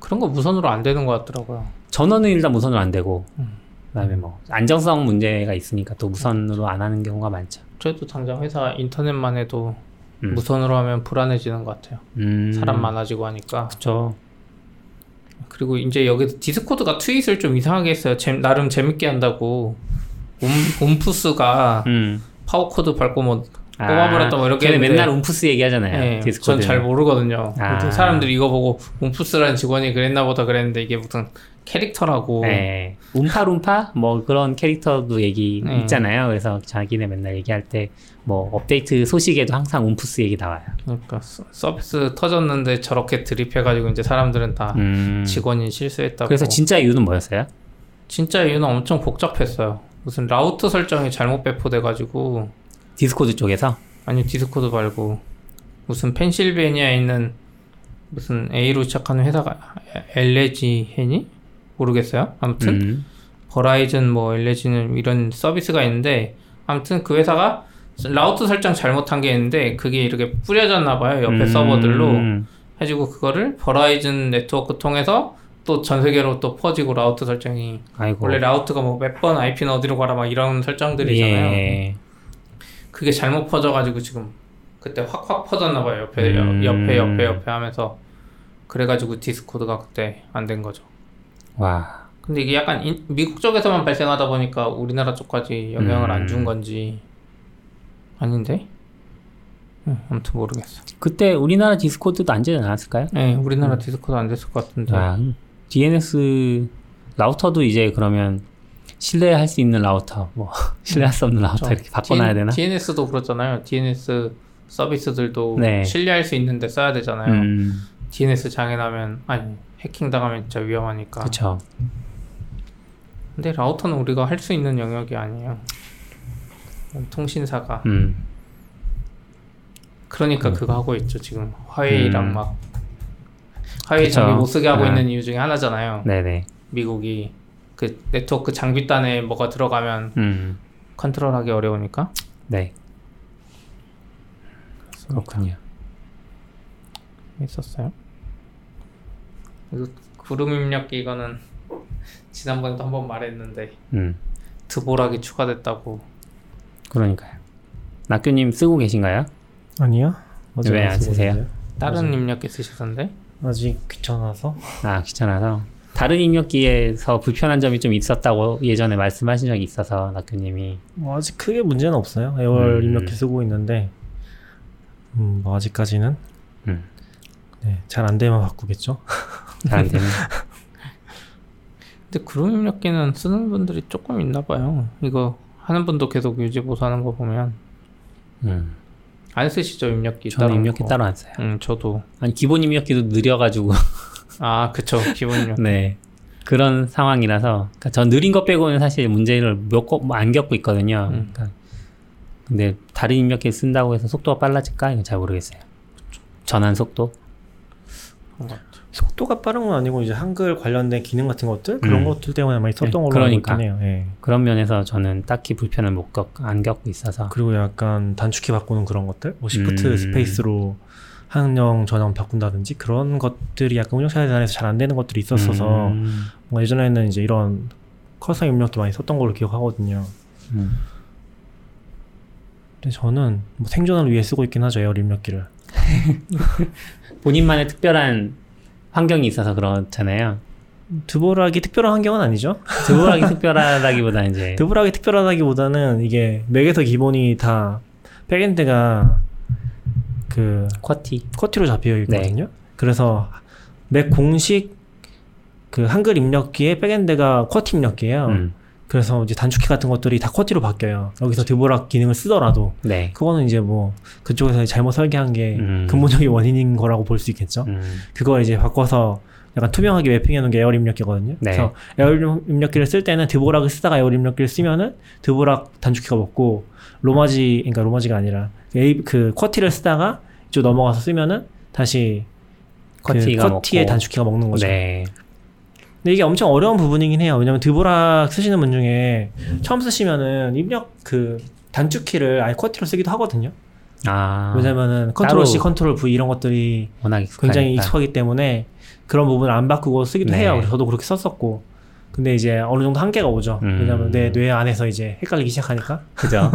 그런 거 무선으로 안 되는 것 같더라고요. 전원은 일단 무선으로 안 되고. 음. 그다음에 뭐 안정성 문제가 있으니까 또 무선으로 안 하는 경우가 많죠. 저희도 당장 회사 인터넷만 해도 음. 무선으로 하면 불안해지는 것 같아요. 음. 사람 많아지고 하니까. 그렇죠. 그리고 이제 여기서 디스코드가 트윗을 좀 이상하게 했어요. 재, 나름 재밌게 한다고 옴, Wumpus가 음. power cord 밟고 뭐 아, 뽑아버렸다 뭐 이렇게 걔는 맨날 Wumpus 얘기하잖아요. 네, 전 잘 모르거든요. 아. 사람들이 이거 보고 Wumpus라는 직원이 그랬나 보다 그랬는데 이게 무슨 캐릭터라고. 네. Oompa Loompa 뭐 그런 캐릭터도 얘기 네. 있잖아요. 그래서 자기네 맨날 얘기할 때 뭐 업데이트 소식에도 항상 Wumpus 얘기 나와요. 그러니까 서비스 터졌는데 저렇게 드립해가지고 이제 사람들은 다 음. 직원이 실수했다고. 그래서 진짜 이유는 뭐였어요? 진짜 이유는 엄청 복잡했어요. 무슨 라우터 설정이 잘못 배포돼가지고 Discord 쪽에서? 아니 Discord 말고 무슨 펜실베니아에 있는 무슨 A로 시작하는 회사가 Allegheny 모르겠어요. 아무튼 음. Verizon 뭐 Allegheny는 이런 서비스가 있는데 아무튼 그 회사가 라우터 설정 잘못한 게 있는데 그게 이렇게 뿌려졌나 봐요. 옆에 음. 서버들로 해주고 그거를 Verizon 네트워크 통해서 또 전 세계로 또 퍼지고 라우터 설정이 아이고. 원래 라우터가 뭐 몇 번 IP는 어디로 가라 막 이런 설정들이잖아요. 예. 그게 잘못 퍼져가지고 지금 그때 확확 퍼졌나 봐요. 옆에 음. 옆에 옆에 옆에 하면서 그래가지고 Discord가 그때 안 된 거죠. 와. 근데 이게 약간 인, 미국 쪽에서만 발생하다 보니까 우리나라 쪽까지 영향을 음. 안 준 건지 아닌데? 응, 아무튼 모르겠어. 그때 우리나라 Discord도 안 되지 않았을까요? 네, 우리나라 음. Discord 안 됐을 것 같은데. 아, DNS 라우터도 이제 그러면 신뢰할 수 있는 라우터, 뭐 *laughs* 신뢰할 수 없는 라우터 이렇게 바꿔놔야 되나? DNS도 그렇잖아요. DNS 서비스들도 네. 신뢰할 수 있는데 써야 되잖아요. 음. DNS 장애 나면 아니 해킹 당하면 진짜 위험하니까. 그렇죠. 근데 라우터는 우리가 할 수 있는 영역이 아니에요. 통신사가. 음. 그러니까 음. 그거 하고 있죠. 지금 화웨이랑 음. 막 화웨이. 장비 못 쓰게 하고 아. 있는 이유 중에 하나잖아요. 네네. 미국이 그 네트워크 장비단에 뭐가 들어가면 음. 컨트롤하기 어려우니까. 네. 그렇군요. 있었어요. 구름 입력기 이거는 지난번에도 한번 말했는데 음. 드보락이 추가됐다고. 그러니까요. 낙교님 쓰고 계신가요? 아니요. 왜 안 쓰세요? 다른 아직... 입력기 쓰시던데? 아직 귀찮아서. 아 귀찮아서. 다른 입력기에서 불편한 점이 좀 있었다고 예전에 말씀하신 적이 있어서 낙교님이. 뭐 아직 크게 문제는 없어요. 에월 음. 입력기 쓰고 있는데 음, 뭐 아직까지는 음. 네, 잘 안 되면 바꾸겠죠. *laughs* 잘 안 되면. 근데 그룹 입력기는 쓰는 분들이 조금 있나 봐요. 이거 하는 분도 계속 유지 보수하는 거 보면. 음. 안 쓰시죠 입력기 저는 따로 입력기 따로 안 써요. 음 저도 아니 기본 입력기도 느려가지고 *laughs* 아 그쵸 기본 입력 *laughs* 네 그런 상황이라서 그러니까 전 느린 것 빼고는 사실 문제를 몇거안 겪고 있거든요. 음. 그러니까 근데 다른 입력기 쓴다고 해서 속도가 빨라질까 이건 잘 모르겠어요. 전환 속도 속도가 빠른 건 아니고 이제 한글 관련된 기능 같은 것들 그런 음. 것들 때문에 많이 썼던 네, 걸로 그러니까. 알고 있긴 해요. 네. 그런 면에서 저는 딱히 불편을 못 겪, 안 겪고 있어서 그리고 약간 단축키 바꾸는 그런 것들, 뭐 Shift 음. Space로 한영 전환 바꾼다든지 그런 것들이 약간 운영체제 단에서 잘 안 되는 것들이 있었어서 음. 뭐 예전에는 이제 이런 커서 입력도 많이 썼던 걸로 기억하거든요. 음. 근데 저는 뭐 생존을 위해 쓰고 있긴 하죠 에어 입력기를. *laughs* 본인만의 특별한 환경이 있어서 그렇잖아요. 드보락이 특별한 환경은 아니죠. *laughs* 드보락이 특별하다기보다 이제 드보락이 특별하다기보다는 이게 맥에서 기본이 다 backend가 그 쿼티 쿼티로 잡혀 있거든요. 네. 그래서 맥 공식 그 한글 입력기에 backend가 쿼티 입력기예요. 음. 그래서 이제 단축키 같은 것들이 다 쿼티로 바뀌어요. 여기서. 드보락 기능을 쓰더라도 네. 그거는 이제 뭐 그쪽에서 잘못 설계한 게 음. 근본적인 원인인 거라고 볼 수 있겠죠. 음. 그걸 이제 바꿔서 약간 투명하게 mapping해 놓은 게 에어 입력기거든요. 네. 그래서 에어 입력기를 쓸 때는 드보락을 쓰다가 에어 입력기를 쓰면은 드보락 단축키가 먹고 로마지 그러니까 로마지가 아니라 에, 그 쿼티를 쓰다가 이쪽 넘어가서 쓰면은 다시 그 쿼티의 단축키가 먹는 거죠. 네. 근데 이게 엄청 어려운 부분이긴 해요. 왜냐면 드보락 쓰시는 분 중에 처음 쓰시면은 입력 그 단축키를 아예 쿼티로 쓰기도 하거든요. 아, 왜냐면은 control C, control V 이런 것들이 굉장히 익숙하기 때문에 그런 부분을 안 바꾸고 쓰기도 네. 해요. 저도 그렇게 썼었고. 근데 이제 어느 정도 한계가 오죠. 음. 왜냐면 내 뇌 안에서 이제 헷갈리기 시작하니까. 그죠.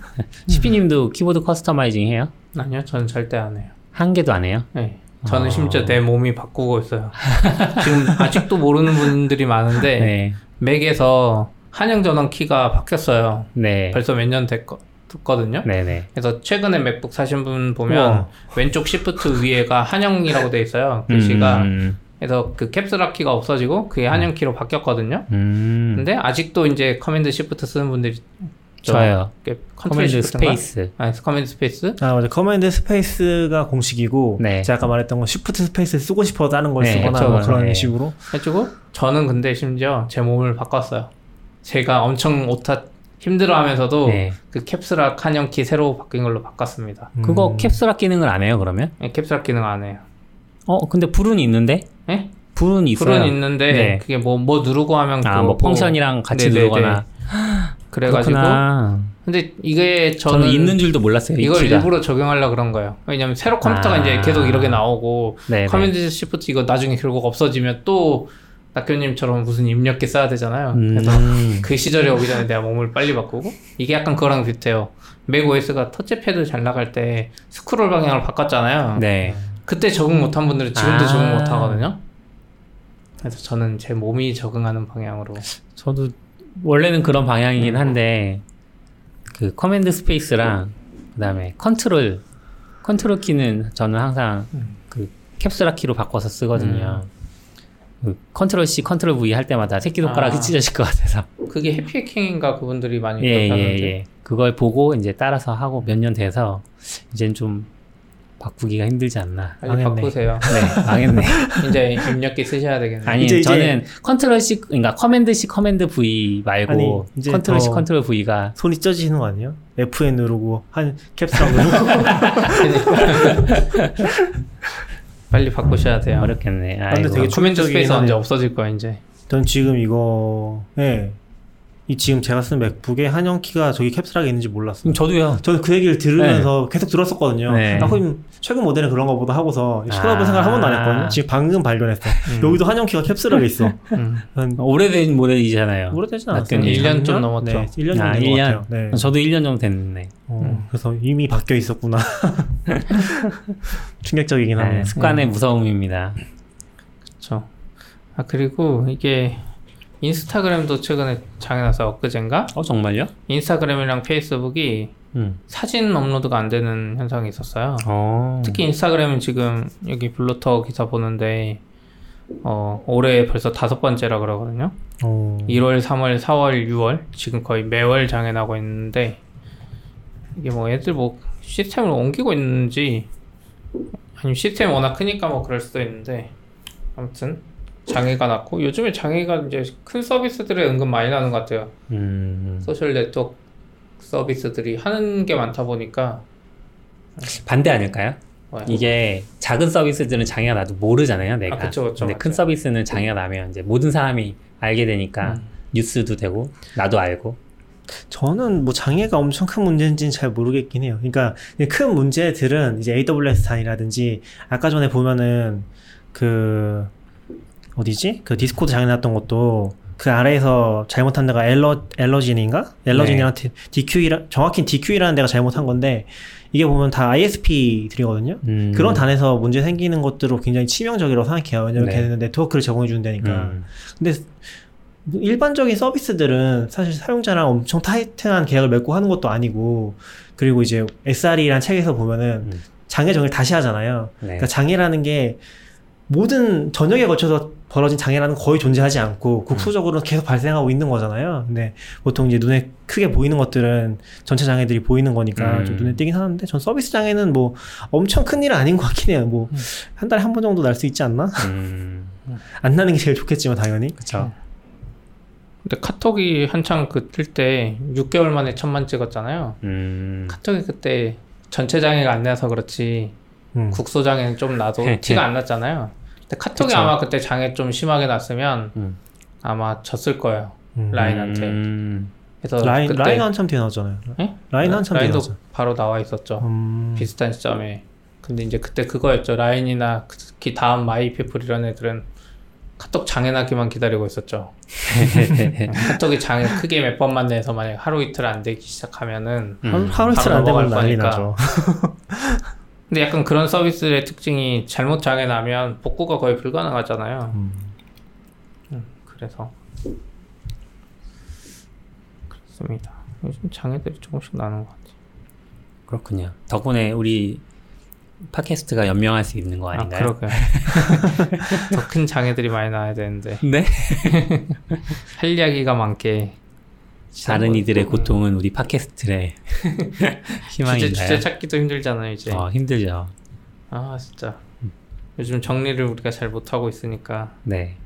*laughs* 시피님도 키보드 customizing 해요? 아니요, 저는 절대 안 해요. 한 개도 안 해요? 네. 저는 어... 심지어 내 몸이 바꾸고 있어요. *laughs* 지금 아직도 모르는 분들이 많은데 네. 맥에서 한영 전환 키가 바뀌었어요. 네. 벌써 몇 년 됐거 거든요. 네네. 그래서 최근에 맥북 사신 분 보면 우와. 왼쪽 shift 위에가 한영이라고 돼 있어요. 글씨가 음. 그래서 그 Caps 키가 없어지고 그게 한영 키로 바뀌었거든요. 음. 근데 아직도 이제 command shift 쓰는 분들이 좋아요. command space. 아, command space? 아, 맞아. command space가 공식이고, 네. 제가 아까 말했던 건 shift space 쓰고 싶어서 하는 걸 네, 쓰거나 그렇죠. 뭐 그런 네. 식으로. 해주고, 저는 근데 심지어 제 몸을 바꿨어요. 제가 엄청 오타 힘들어 하면서도 네. 그 Caps Lock 한영키 새로 바뀐 걸로 바꿨습니다. 음. 그거 Caps Lock 기능을 안 해요, 그러면? 네, Caps Lock 기능 안 해요. 어, 근데 불은 있는데? 네? 불은 있어요. 불은 있는데, 네. 그게 뭐, 뭐 누르고 하면. 아, 뭐 function이랑 같이 네네네. 누르거나. 그래가지고. 그렇구나. 근데 이게 저는, 저는, 있는 줄도 몰랐어요. 이걸 키가. 일부러 적용하려고 그런 거예요. 왜냐면 새로 컴퓨터가 아. 이제 계속 이렇게 나오고, command shift 이거 나중에 결국 없어지면 또, 낙교님처럼 무슨 입력기 써야 되잖아요. 음. 그래서 그 시절에 오기 전에 내가 몸을 빨리 바꾸고 이게 약간 그거랑 비슷해요. macOS가 터치패드 잘 나갈 때 스크롤 방향을 바꿨잖아요. 네. 그때 적응 못한 분들은 지금도 아. 적응 못 하거든요. 그래서 저는 제 몸이 적응하는 방향으로. 저도 원래는 그런 방향이긴 음. 한데 그 command space랑 그다음에 control control 키는 저는 항상 음. 그 Caps Lock 키로 바꿔서 쓰거든요. 음. 그 control C, control V 할 때마다 새끼 손가락이 아. 찢어질 것 같아서. 그게 해피해킹인가 그분들이 많이 예, 예, 예. 그걸 보고 이제 따라서 하고 몇 년 돼서 이젠 좀 바꾸기가 힘들지 않나. 빨리 바꾸세요. *laughs* 네, 망했네. *laughs* 이제 입력기 쓰셔야 되겠네. 아니, 이제, 저는 이제... control C, 그러니까 command C, command V 말고 아니, control C, control V가 손이 찢어지는 거 아니에요? F에 누르고 한 Caps 누르고. *laughs* 빨리 바꾸셔야 돼요. 어렵겠네. 아, 근데 되게 command space 언제 없어질 거야 이제. 전 지금 이거 네. 이 지금 제가 쓴 맥북에 한영 키가 저기 Caps Lock에 있는지 몰랐어요. 저도요. 저는 그 얘기를 들으면서 네. 계속 들었었거든요. 네. 아, 그럼 최근 모델은 그런가 보다 하고서 쳐다볼 아~ 생각 한 번도 안 했거든요. 지금 방금 발견했어. 음. 여기도 한영 키가 Caps Lock에 있어. 음. 오래된 모델이잖아요. 오래되진 않았어요. 1년 좀 넘었죠. 네, 1년 정도 아, 1년. 같아요. 네. 저도 1년 정도 됐네. 어, 음. 그래서 이미 바뀌어 있었구나. *laughs* 충격적이긴 하네. 네, 습관의 음. 무서움입니다. 그렇죠. 아 그리고 이게 인스타그램도 최근에 장애나서 엊그젠가? 어 정말요? 인스타그램이랑 페이스북이 음. 사진 업로드가 안 되는 현상이 있었어요. 오. 어. 특히 인스타그램은 지금 여기 블로터 기사 보는데 어 올해 벌써 다섯 번째라 그러거든요. 오. 1월, 3월, 4월, 6월 지금 거의 매월 장애 나고 있는데 이게 뭐 애들 뭐 시스템을 옮기고 있는지 아니면 시스템이 워낙 크니까 뭐 그럴 수도 있는데 아무튼 장애가 났고 요즘에 장애가 이제 큰 서비스들에 은근 많이 나는 것 같아요. 음. 소셜 네트워크 서비스들이 하는 게 많다 보니까 반대 아닐까요? 뭐요? 이게 작은 서비스들은 장애가 나도 모르잖아요, 내가. 아, 그쵸, 그쵸, 근데 맞죠. 큰 서비스는 장애가 나면 이제 모든 사람이 알게 되니까 음. 뉴스도 되고 나도 알고. 저는 뭐 장애가 엄청 큰 문제인지는 잘 모르겠긴 해요. 그러니까 큰 문제들은 이제 AWS 단이라든지 아까 전에 보면은 그 어디지? 그 디스코드 장애 났던 것도 그 아래에서 잘못한 데가 엘러 Allegheny인가? Allegheny랑 네. DQE라 정확히 DQE라는 데가 잘못한 건데 이게 보면 다 ISP들이거든요. 음. 그런 단에서 문제 생기는 것들로 굉장히 치명적이라고 생각해요. 왜냐면 네. 걔네는 네트워크를 제공해 주는 데니까. 음. 근데 일반적인 서비스들은 사실 사용자랑 엄청 타이트한 계약을 맺고 하는 것도 아니고 그리고 이제 SRE라는 책에서 보면은 음. 장애 정의를 다시 하잖아요. 네. 그러니까 장애라는 게 모든 전역에 걸쳐서 벌어진 장애라는 거의 존재하지 않고 국소적으로는 계속 발생하고 있는 거잖아요. 근데 보통 이제 눈에 크게 보이는 것들은 전체 장애들이 보이는 거니까 음. 좀 눈에 띄긴 하는데 전 서비스 장애는 뭐 엄청 큰 일은 아닌 것 같긴 해요. 뭐한 음. 달에 한 번 정도 날 수 있지 않나? 음. *laughs* 안 나는 게 제일 좋겠지만 당연히. 그렇죠. 근데 카톡이 한창 그 뜰 때 6개월 만에 천만 찍었잖아요. 음. 카톡이 그때 전체 장애가 안 나서 그렇지 음. 국소 장애는 좀 나도 *laughs* 티가 안 났잖아요. 근데 카톡이 그쵸. 아마 그때 장애 좀 심하게 났으면 음. 아마 졌을 거예요. 음. 라인한테. 음. 그래서 라인 그때... 라인 한참 뒤에 나왔잖아요. 네? 라인 한참 뒤에 나왔죠. 바로 나와 있었죠. 음. 비슷한 시점에. 근데 이제 그때 그거였죠. 라인이나 특히 다음 마이피플 이런 애들은 카톡 장애 나기만 기다리고 있었죠. *laughs* 카톡이 장애 크게 몇 번만 내서 만약 하루 이틀 안 되기 시작하면은 음. 하루 이틀 안 되면 난리 나죠. *laughs* 근데 약간 그런 서비스의 특징이 잘못 장애 나면 복구가 거의 불가능하잖아요. 음. 음, 그래서 그렇습니다. 요즘 장애들이 조금씩 나는 것 같아요. 그렇군요. 덕분에 우리 팟캐스트가 연명할 수 있는 거 아, 아닌가요? 아, 그러게요. *laughs* 더 큰 장애들이 많이 나야 되는데. 네. *laughs* 할 이야기가 많게. 다른 이들의 고통은 우리 팟캐스트의 *laughs* 희망인가요? 주제, 주제 찾기도 힘들잖아요, 이제. 어, 힘들죠. 아, 진짜. 요즘 정리를 우리가 잘 못하고 있으니까. 네.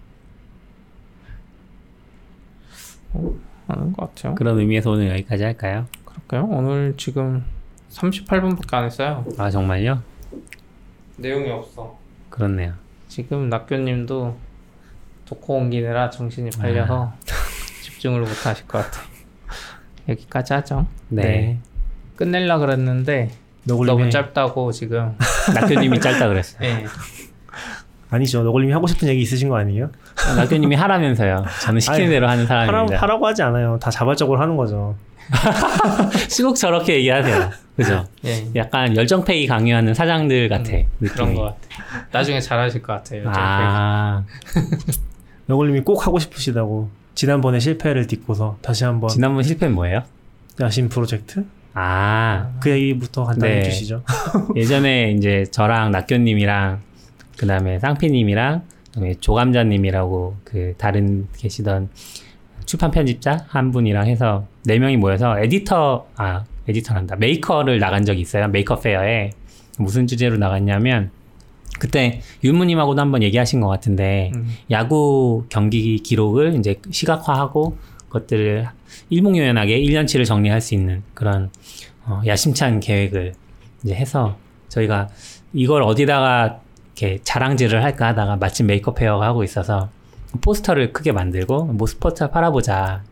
어, 하는 것 같아요. 그런 의미에서 오늘 여기까지 할까요? 그럴까요? 오늘 지금 38분밖에 안 했어요. 아, 정말요? 내용이 없어. 그렇네요. 지금 낙교님도 독고 옮기느라 정신이 팔려서 아. 집중을 못 하실 것 같아요. 여기까지 하죠. 네. 네. 끝낼라 그랬는데 너무 짧다고 지금 *laughs* 낙교님이 짧다 그랬어요. 네. 아니죠. 너굴님이 하고 싶은 얘기 있으신 거 아니에요? 아, 낙교님이 하라면서요. 저는 시키는 아니, 대로 하는 사람입니다. 하라, 고 하지 않아요. 다 자발적으로 하는 거죠. *laughs* 시국 저렇게 얘기하세요. 그죠? 예. 약간 열정페이 강요하는 사장들 같아. 음, 그런 것 같아. 나중에 잘하실 것 같아요. 아. *laughs* 너굴님이 꼭 하고 싶으시다고. 지난번에 실패를 딛고서 다시 한번. 지난번 실패는 뭐예요? 야신 프로젝트? 아. 그 얘기부터 간단히 네. 해주시죠. *laughs* 예전에 이제 저랑 낙교님이랑 그 다음에 쌍피님이랑 그다음에 조감자님이라고 그 다른 계시던 출판 편집자 한 분이랑 해서 네 명이 모여서 에디터 아 에디터란다 메이커를 나간 적이 있어요 Maker Faire에 무슨 주제로 나갔냐면 그때 윤무님하고도 한번 얘기하신 것 같은데 음. 야구 경기 기록을 이제 시각화하고 그것들을 일목요연하게 1년치를 정리할 수 있는 그런 어, 야심찬 계획을 이제 해서 저희가 이걸 어디다가 이렇게 자랑질을 할까 하다가 마침 메이크업 페어가 하고 있어서 포스터를 크게 만들고 뭐 스포츠 팔아보자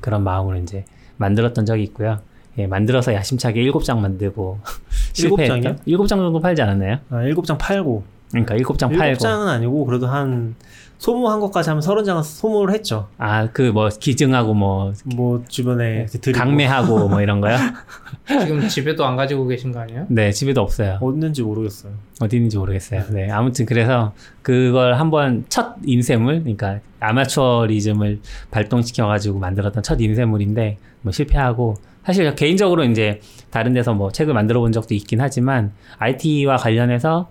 그런 마음으로 이제 만들었던 적이 있고요. 예, 만들어서 야심차게 일곱 장 만들고 *laughs* 실패했죠. 일곱 장 정도 팔지 않았나요? 아, 일곱 장 팔고. 그러니까 일곱 장 팔고. 일곱 장은 아니고 그래도 한 소모한 것까지 하면 서른 장은 소모를 했죠. 아, 그 뭐 기증하고 뭐. 뭐 주변에 드리고. 강매하고 뭐 이런 거요? *laughs* 지금 집에도 안 가지고 계신 거 아니에요? 네, 집에도 없어요. 어딘지 모르겠어요. 어디 있는지 모르겠어요. 네, 아무튼 그래서 그걸 한번 첫 인쇄물, 그러니까 아마추어리즘을 발동시켜 가지고 만들었던 첫 인쇄물인데 뭐 실패하고 사실 개인적으로 이제 다른 데서 뭐 책을 만들어 본 적도 있긴 하지만 IT와 관련해서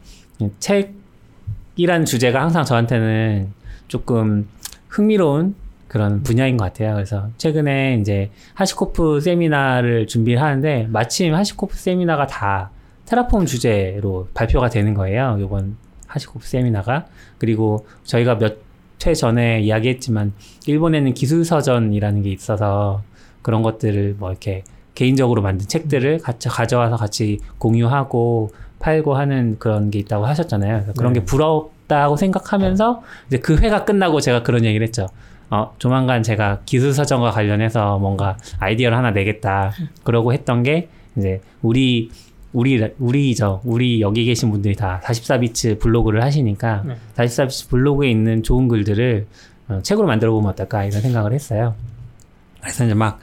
책이란 주제가 항상 저한테는 조금 흥미로운 그런 분야인 것 같아요. 그래서 최근에 이제 하시코프 세미나를 준비를 하는데 마침 하시코프 세미나가 다 테라폼 주제로 발표가 되는 거예요. 이번 하시코프 세미나가. 그리고 저희가 몇 회 전에 이야기했지만 일본에는 기술서전이라는 게 있어서 그런 것들을 뭐 이렇게 개인적으로 만든 책들을 같이 가져와서 같이 공유하고 팔고 하는 그런 게 있다고 하셨잖아요. 그런 네. 게 부럽 있다고 생각하면서 이제 그 회가 끝나고 제가 그런 얘기를 했죠. 어, 조만간 제가 기술 사정과 관련해서 뭔가 아이디어를 하나 내겠다. 그러고 했던 게 이제 우리 우리 우리죠. 우리 여기 계신 분들이 다 44비츠 블로그를 하시니까 네. 44비츠 블로그에 있는 좋은 글들을 어, 책으로 만들어 보면 어떨까 이런 생각을 했어요. 그래서 이제 막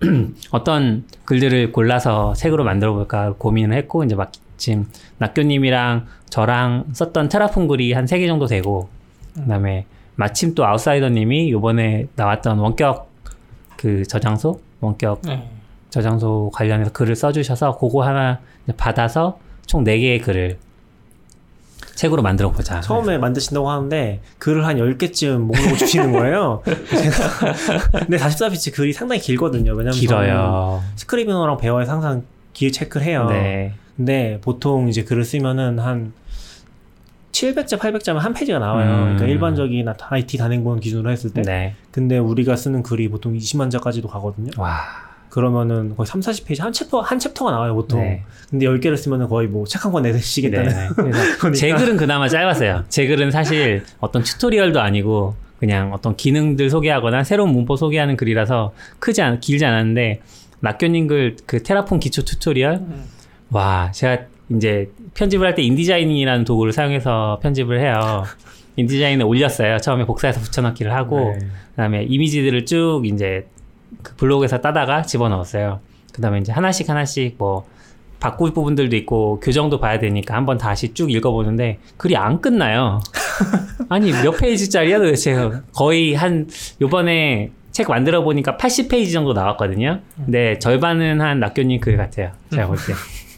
*clears throat* 어떤 글들을 골라서 책으로 만들어 볼까 고민을 했고 이제 막 지금 낙교님이랑 저랑 썼던 테라폼 글이 한 세 개 정도 되고 그다음에 마침 또 아웃사이더님이 요번에 나왔던 원격 그 저장소 원격 네. 저장소 관련해서 글을 써주셔서 그거 하나 받아서 총 4개의 글을 책으로 만들어 보자. 처음에 만드신다고 하는데 글을 한 10개쯤 목록을 주시는 거예요. *laughs* 근데 44비치 글이 상당히 길거든요. 왜냐면 길어요. 스크리비너랑 배워서 항상 길이 체크를 해요. 네. 근데 보통 이제 글을 쓰면은 한 700자, 800자면 한 페이지가 나와요. 음. 그러니까 일반적인 IT 단행본 기준으로 했을 때. 네. 근데 우리가 쓰는 글이 보통 20만 자까지도 가거든요. 와. 그러면은 거의 3, 40페이지 한 챕터 한 챕터가 나와요, 보통. 네. 근데 10개를 쓰면은 거의 뭐 책 한 권 내시겠다는. 네. *laughs* 그래서 *laughs* 제 글은 그나마 짧았어요. 제 글은 사실 어떤 tutorial도 아니고 그냥 어떤 기능들 소개하거나 새로운 문법 소개하는 글이라서 크지 않 길지 않았는데 낙교님 글 그 Terraform 기초 tutorial 음. 와, 제가 이제 편집을 할 때 InDesign이라는 도구를 사용해서 편집을 해요. InDesign을 올렸어요. 처음에 복사해서 붙여넣기를 하고, 네. 그다음에 이미지들을 쭉 이제 그 블로그에서 따다가 집어넣었어요. 그 다음에 이제 하나씩 하나씩 뭐 바꿀 부분들도 있고 교정도 봐야 되니까 한번 다시 쭉 읽어보는데 글이 안 끝나요. *laughs* 아니 몇 페이지짜리야 도대체 거의 한 요번에 책 만들어 보니까 80페이지 정도 나왔거든요. 근데 절반은 한 낙교님 글 같아요. 제가 볼 때. *laughs*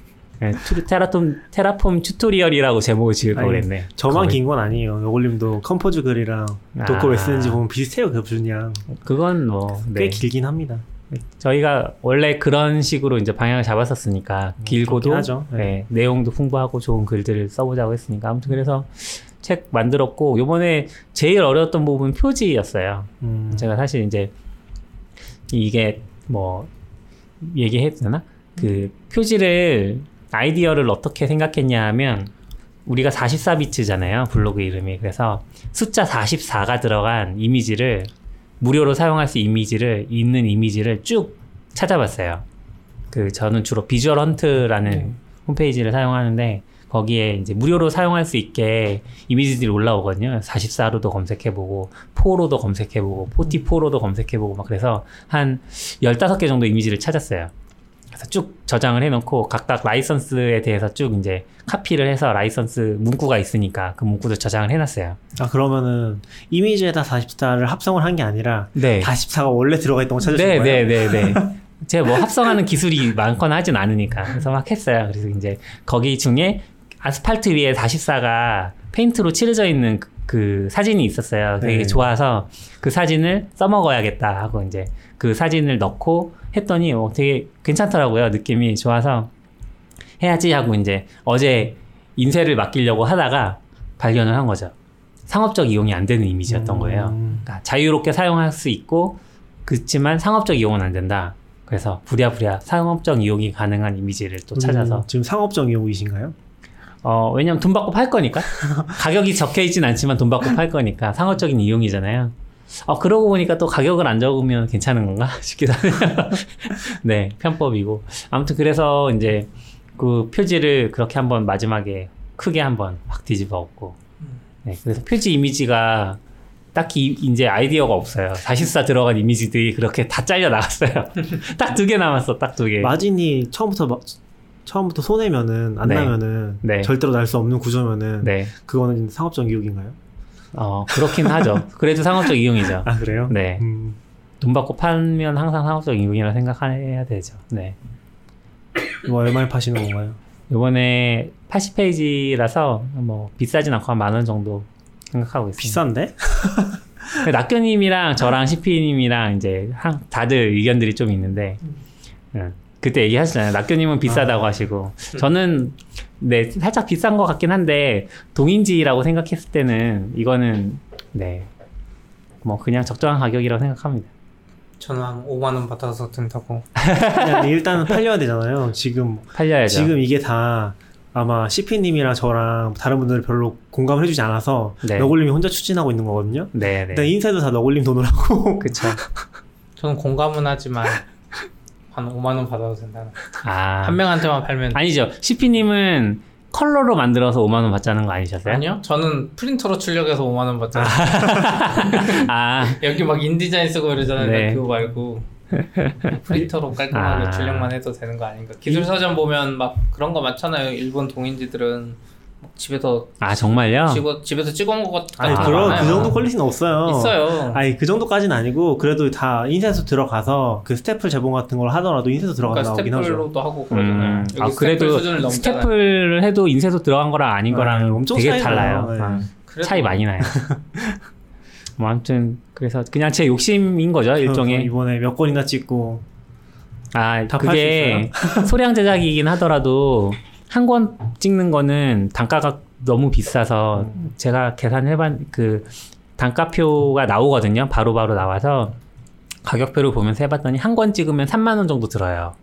네, 테라톰 Terraform tutorial이라고 제목을 지을 거 그랬네. 저만 긴 건 아니에요. 요걸님도 Compose 글이랑 Docker 왜 쓰는지 보면 비슷해요, 그 분량. 그건 뭐 꽤 네. 길긴 합니다. 저희가 원래 그런 식으로 이제 방향을 잡았었으니까 음, 길고도 네. 네, 내용도 풍부하고 좋은 글들을 써보자고 했으니까 아무튼 그래서 책 만들었고 요번에 제일 어려웠던 부분 표지였어요. 음. 제가 사실 이제 이게 뭐 얘기해도 되나? 그 표지를 아이디어를 어떻게 생각했냐 하면 우리가 44비트잖아요. 블로그 이름이. 그래서 숫자 44가 들어간 이미지를 무료로 사용할 수 이미지를 있는 이미지를 쭉 찾아봤어요. 그 저는 주로 비주얼 헌트라는 네. 홈페이지를 사용하는데 거기에 이제 무료로 사용할 수 있게 이미지들이 올라오거든요. 44로도 검색해보고, 4로도 검색해보고, 44로도 검색해보고, 막 그래서 한 15개 정도 이미지를 찾았어요. 그래서 쭉 저장을 해놓고 각각 라이선스에 대해서 쭉 이제 카피를 해서 라이선스 문구가 있으니까 그 문구도 저장을 해놨어요. 아 그러면은 이미지에다 44를 합성을 한 게 아니라 네. 44가 원래 들어가 있던 거 찾으신 네, 거예요? 네, 네, 네. *laughs* 제가 뭐 합성하는 기술이 많거나 하진 않으니까 그래서 막 했어요. 그래서 이제 거기 중에 아스팔트 위에 44가 페인트로 칠해져 있는 그, 그 사진이 있었어요. 되게 네. 좋아서 그 사진을 써먹어야겠다 하고 이제 그 사진을 넣고 했더니 어, 되게 괜찮더라고요. 느낌이 좋아서 해야지 하고 이제 어제 인쇄를 맡기려고 하다가 발견을 한 거죠. 상업적 이용이 안 되는 이미지였던 거예요. 음. 그러니까 자유롭게 사용할 수 있고 그렇지만 상업적 이용은 안 된다. 그래서 부랴부랴 상업적 이용이 가능한 이미지를 또 찾아서 음, 지금 상업적 이용이신가요? 어 왜냐면 돈 받고 팔 거니까 *laughs* 가격이 적혀 있진 않지만 돈 받고 팔 거니까 상업적인 이용이잖아요. 어, 그러고 보니까 또 가격을 안 적으면 괜찮은 건가 *laughs* 싶기도 하네요. *laughs* 네, 편법이고. 아무튼 그래서 이제 그 표지를 그렇게 한번 마지막에 크게 한번 확 뒤집어 엎고. 네, 그래서 표지 이미지가 딱히 이제 아이디어가 없어요. 44 들어간 이미지들이 그렇게 다 잘려 나갔어요. *laughs* 딱 두 개 남았어, 딱 두 개. 마진이 처음부터 막 처음부터 손해면은 안 네. 나면은 네. 절대로 날 수 없는 구조면은 네. 그거는 상업적 유혹인가요? 어, 그렇긴 하죠. 그래도 상업적 이용이죠. 아, 그래요? 네. 음. 돈 받고 팔면 항상 상업적 이용이라 생각해야 되죠. 네. 이거 얼마에 파시는 건가요? 이번에 80페이지라서 뭐 비싸진 않고 한 만 원 정도 생각하고 있습니다. 비싼데? *laughs* 낙교님이랑 저랑 시피님이랑 이제 한, 다들 의견들이 좀 있는데 음. 그때 얘기하셨잖아요. 낙교님은 비싸다고 아. 하시고 저는 네 살짝 비싼 것 같긴 한데 동인지라고 생각했을 때는 이거는 네 뭐 그냥 적정한 가격이라고 생각합니다. 저는 한 5만 원 받아서 든다고. 일단은 팔려야 되잖아요. 지금 팔려야죠. 지금 이게 다 아마 CP님이랑 저랑 다른 분들 별로 공감을 해주지 않아서 네. 너굴님이 혼자 추진하고 있는 거거든요. 네. 네. 인쇄도 다 너굴님 돈으로 하고. 그쵸. *laughs* 저는 공감은 하지만 한 5만 원 받아도 된다는. 아. 한 명한테만 팔면. 아니죠. CP님은 컬러로 만들어서 5만 원 받자는 거 아니셨어요? 아니요. 저는 프린터로 출력해서 5만 원 받잖아요. 아. *laughs* 여기 막 인디자인 쓰고 이러잖아요. 네. 그거 말고. 프린터로 깔끔하게 아. 출력만 해도 되는 거 아닌가. 기술 서점 보면 막 그런 거 많잖아요. 일본 동인지들은 집에서 아 정말요? 집어, 집에서 찍어온 것 아니 그런 그 정도 quality는 없어요. 있어요. 아니 그 정도까지는 아니고 그래도 다 인쇄소 들어가서 그 staple 제본 같은 걸 하더라도 인쇄소 들어가서 그러니까 나오긴 하죠. staple로도 하고 그러잖아요. 음. 아 그래도 staple을 해도 인쇄소 들어간 거랑 아닌 아, 거랑 엄청 되게 달라요. 네. 아, 차이 많이 나요. *laughs* 뭐 아무튼 그래서 그냥 제 욕심인 거죠 일종의 이번에 몇 건이나 찍고 아 그게 소량 제작이긴 하더라도 한 권 찍는 거는 단가가 너무 비싸서 음. 제가 계산해봤 그 단가표가 나오거든요. 바로바로 바로 나와서 가격표를 보면서 해봤더니 한 권 찍으면 3만 원 정도 들어요.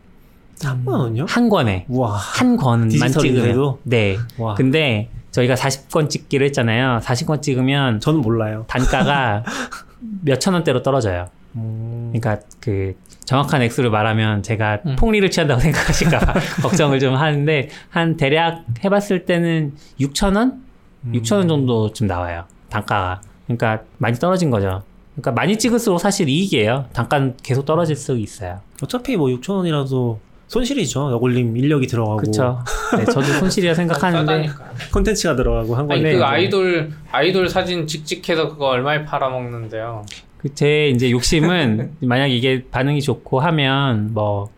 3만 원요? 한 권에. 와. 한 권만 찍으면. 네. 와. 근데 저희가 40권 찍기로 했잖아요. 40권 찍으면 저는 몰라요. 단가가 *laughs* 몇천 원대로 떨어져요. 음... 그러니까 그 정확한 액수를 말하면 제가 음. 폭리를 취한다고 *laughs* 생각하실까 걱정을 좀 하는데 한 대략 해봤을 때는 6천 원, 음. 6천 원 정도 좀 나와요 단가가. 그러니까 많이 떨어진 거죠. 그러니까 많이 찍을수록 사실 이익이에요. 단가는 계속 떨어질 수 있어요. 어차피 뭐 6천 원이라도 손실이죠. 너굴림 인력이 들어가고. 그렇죠. 네, 저도 손실이라 생각하는데 콘텐츠가 들어가고 한 거니. 그 아이돌 아이돌 사진 직직해서 그거 얼마에 팔아먹는데요? 그제 이제 욕심은 *laughs* 만약 이게 반응이 좋고 하면 뭐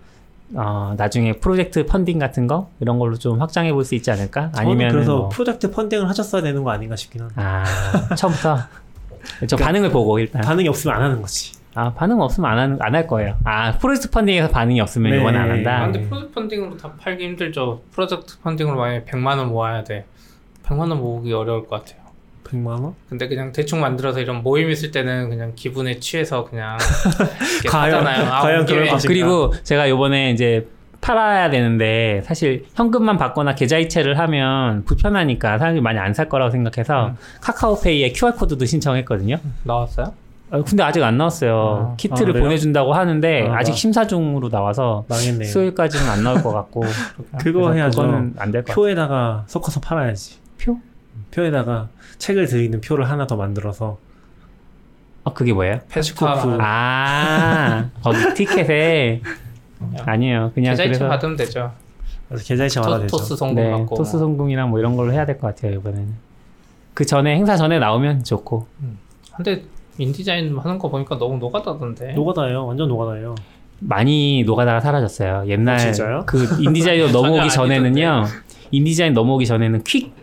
어, 나중에 프로젝트 펀딩 같은 거 이런 걸로 좀 확장해 볼 수 있지 않을까? 아니면 그래서 뭐... 프로젝트 펀딩을 하셨어야 되는 거 아닌가 싶긴 한데. 아 처음부터 *laughs* 저 그러니까 반응을 보고 일단 반응이 없으면 안 하는 거지. 아 반응 없으면 안할 거예요. 아 프로젝트 펀딩에서 반응이 없으면 네. 이건 안 한다. 아, 근데 프로젝트 펀딩으로 다 팔기 힘들죠. 프로젝트 펀딩으로 만약에 100만 원 모아야 돼. 100만 원 모으기 어려울 것 같아요. 100만 원? 근데 그냥 대충 만들어서 이런 모임 있을 때는 그냥 기분에 취해서 그냥 *laughs* 과연 아, 과연 그럴 것인가? 그리고 제가 요번에 이제 팔아야 되는데 사실 현금만 받거나 계좌이체를 하면 불편하니까 사람들이 많이 안 살 거라고 생각해서 음. 카카오페이에 QR 코드도 신청했거든요. 나왔어요? 어, 근데 아직 안 나왔어요. 아, 키트를 아, 보내준다고 하는데 아, 직 심사 중으로 나와서 망했네요. 수요일까지는 안 나올 것 같고 *laughs* 그거 해야죠. 안될 것. 표에다가 섞어서 팔아야지. 표? 표에다가 책을 드리는 표를 하나 더 만들어서. 아 그게 뭐예요? 패스코프. 아 거기 티켓에 *laughs* 아니에요. 그냥 계좌이체 그래서... 받으면 되죠. 그래서 계좌이체 받아 되죠. 토스 송금 네, 받고. 토스 송금이랑 뭐 이런 걸로 해야 될 것 같아요 이번에는. 그 전에 행사 전에 나오면 좋고. 음. 근데 InDesign 하는 거 보니까 너무 노가다던데. 노가다예요. 완전 노가다예요. 많이 노가다가 사라졌어요. 옛날 어, 그 InDesign으로 *laughs* 넘어오기 전에는요. InDesign 넘어오기 전에는 퀵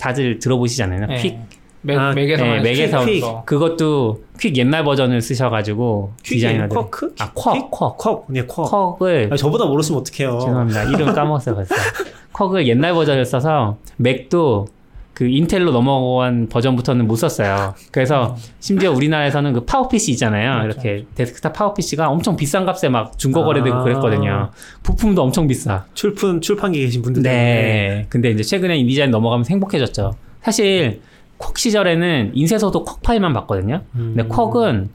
다들 들어보시잖아요. 네. 퀵. Mac, 아, Mac에서 네, Mac에서 퀵. 그것도 퀵 옛날 버전을 쓰셔가지고 디자이너들 쿼크? 아 쿼, 쿼, 쿼, 네 쿼. 쿼을 아, 저보다 모르시면 어떡해요. 죄송합니다. 이름 까먹었어요 벌써. *laughs* Quark을 옛날 버전을 써서 Mac도 그 Intel로 넘어간 버전부터는 못 썼어요. 그래서 심지어 우리나라에서는 그 PowerPC 있잖아요. 이렇게 데스크탑 PowerPC가 엄청 비싼 값에 막 중고 거래되고 아~ 그랬거든요. 부품도 엄청 비싸. 출품 출판기 계신 분들 네. 때문에. 근데 이제 최근에 인디자인 넘어가면서 행복해졌죠. 사실 콕 시절에는 인쇄소도 콕 파일만 봤거든요. 음. 근데 콕은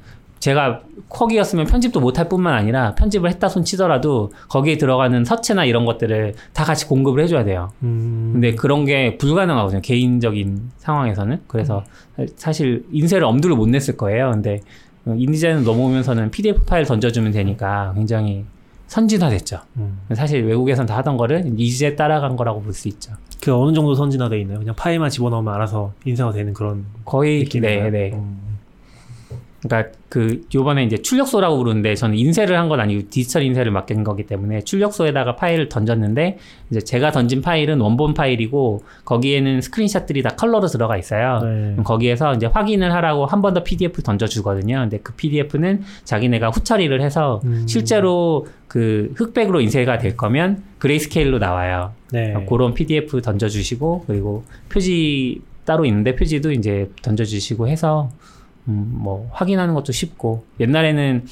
제가 콕이었으면 편집도 못할 뿐만 아니라 편집을 했다 손 치더라도 거기에 들어가는 서체나 이런 것들을 다 같이 공급을 해줘야 돼요. 음. 근데 그런 게 불가능하거든요. 개인적인 상황에서는. 그래서 음. 사실 인쇄를 엄두를 못 냈을 거예요. 근데 InDesign 넘어오면서는 PDF 파일 던져주면 되니까 굉장히 선진화됐죠. 음. 사실 외국에선 다 하던 거를 이제 따라간 거라고 볼 수 있죠. 그 어느 정도 선진화돼 있나요? 그냥 파일만 집어넣으면 알아서 인쇄가 되는 그런 거의 느낌인가요? 네, 네. 음. 그러니까 그 요번에 이제 출력소라고 부르는데 저는 인쇄를 한 건 아니고 디지털 인쇄를 맡긴 거기 때문에 출력소에다가 파일을 던졌는데 이제 제가 던진 파일은 원본 파일이고 거기에는 screenshot들이 다 컬러로 들어가 있어요. 네. 거기에서 이제 확인을 하라고 한 번 더 PDF 던져 주거든요. 근데 그 PDF는 자기네가 후처리를 해서 음. 실제로 그 흑백으로 인쇄가 될 거면 grayscale로 나와요. 네. 그런 PDF 던져 주시고 그리고 표지 따로 있는데 표지도 이제 던져 주시고 해서 음, 뭐 확인하는 것도 쉽고 옛날에는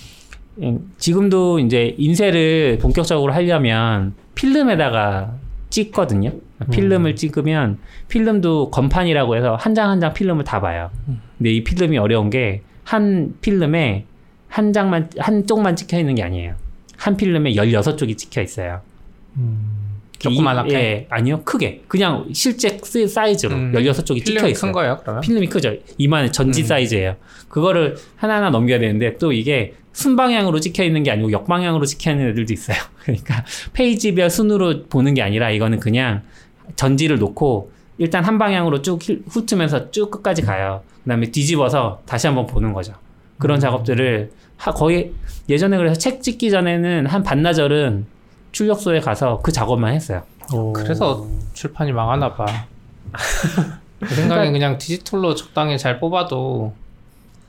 지금도 이제 인쇄를 본격적으로 하려면 필름에다가 찍거든요. 필름을 음. 찍으면 필름도 건판이라고 해서 한장 한 장 필름을 다 봐요. 근데 이 필름이 어려운 게 한 필름에 한 장만 한 쪽만 찍혀 있는 게 아니에요. 한 필름에 16쪽이 찍혀 있어요. 음. 조그만하게? 예, 아니요. 크게. 그냥 실제 사이즈로 음. 16쪽이 찍혀 있어요. 큰 거예요, 그러면? 필름이 크죠. 이만 전지 음. 사이즈예요. 그거를 하나하나 넘겨야 되는데 또 이게 순방향으로 찍혀 있는 게 아니고 역방향으로 찍혀 있는 애들도 있어요. *laughs* 그러니까 페이지별 순으로 보는 게 아니라 이거는 그냥 전지를 놓고 일단 한 방향으로 쭉 훑으면서 쭉 끝까지 가요. 그다음에 뒤집어서 다시 한번 보는 거죠. 그런 음. 작업들을 하, 거의 예전에 그래서 책 찍기 전에는 한 반나절은 출력소에 가서 그 작업만 했어요. 오. 그래서 출판이 망하나 봐. 그 생각엔 그냥 디지털로 적당히 잘 뽑아도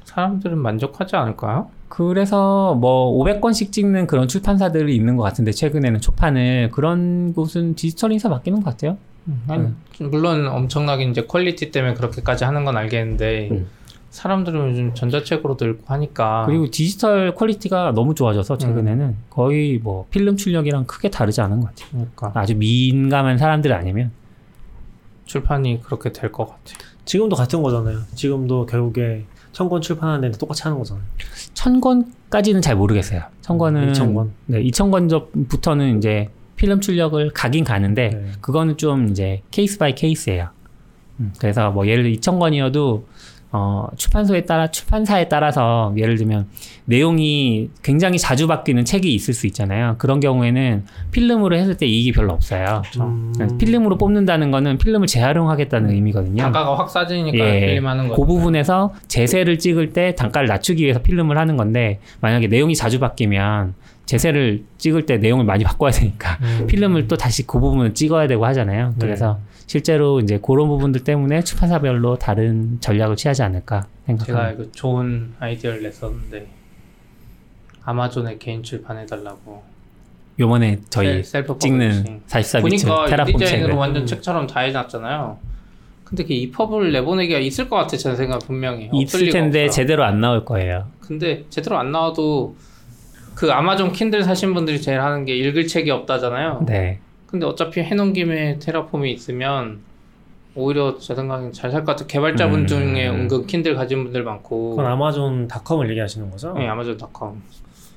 사람들은 만족하지 않을까요? 그래서 뭐 500권씩 찍는 그런 출판사들이 있는 것 같은데 최근에는 초판을 그런 곳은 디지털 인쇄 맡기는 것 같아요. 음, 음. 물론 엄청나게 이제 quality 때문에 그렇게까지 하는 건 알겠는데 음. 사람들은 요즘 전자책으로도 읽고 하니까 그리고 디지털 quality가 너무 좋아져서 최근에는 음. 거의 뭐 필름 출력이랑 크게 다르지 않은 것 같아요. 그러니까. 아주 민감한 사람들 아니면 출판이 그렇게 될 것 같아요. 지금도 같은 거잖아요. 지금도 결국에 천권 출판하는 데 똑같이 하는 거잖아요. 천 권까지는 잘 모르겠어요. 천 권은 이천 권. 네, 이천 권부터는 이제 필름 출력을 가긴 가는데 네. 그거는 좀 이제 case by case예요. 음, 그래서 뭐 예를 들어 이천 권이어도 어, 출판소에 따라, 출판사에 따라서 예를 들면 내용이 굉장히 자주 바뀌는 책이 있을 수 있잖아요. 그런 경우에는 필름으로 했을 때 이익이 별로 없어요. 음. 필름으로 뽑는다는 거는 필름을 재활용하겠다는 의미거든요. 단가가 확 싸지니까 예, 필름하는 거. 그 부분에서 제세를 찍을 때 단가를 낮추기 위해서 필름을 하는 건데 만약에 내용이 자주 바뀌면 제세를 찍을 때 내용을 많이 바꿔야 되니까 음. 필름을 또 다시 그 부분을 찍어야 되고 하잖아요. 네. 그래서 네. 실제로 이제 그런 부분들 때문에 출판사별로 다른 전략을 취하지 않을까 생각합니다. 제가 이거 좋은 아이디어를 냈었는데 아마존에 개인 출판해달라고. 요번에 저희 셀, 찍는 44비트 테라폼 책을 완전 책처럼 다 해놨잖아요. 근데 그 이펍을 내보내기가 있을 것 같아 제 생각 분명히 있을 텐데. 제대로 안 나올 거예요. 근데 제대로 안 나와도 그 아마존 킨들 사신 분들이 제일 하는 게 읽을 책이 없다잖아요. 네. 근데 어차피 해놓은 김에 테라폼이 있으면 오히려 제 생각엔 잘 살 것 같아. 개발자분 음. 중에 은근 킨들 가진 분들 많고. 그건 아마존 닷컴을 얘기하시는 거죠? 네, 아마존 닷컴.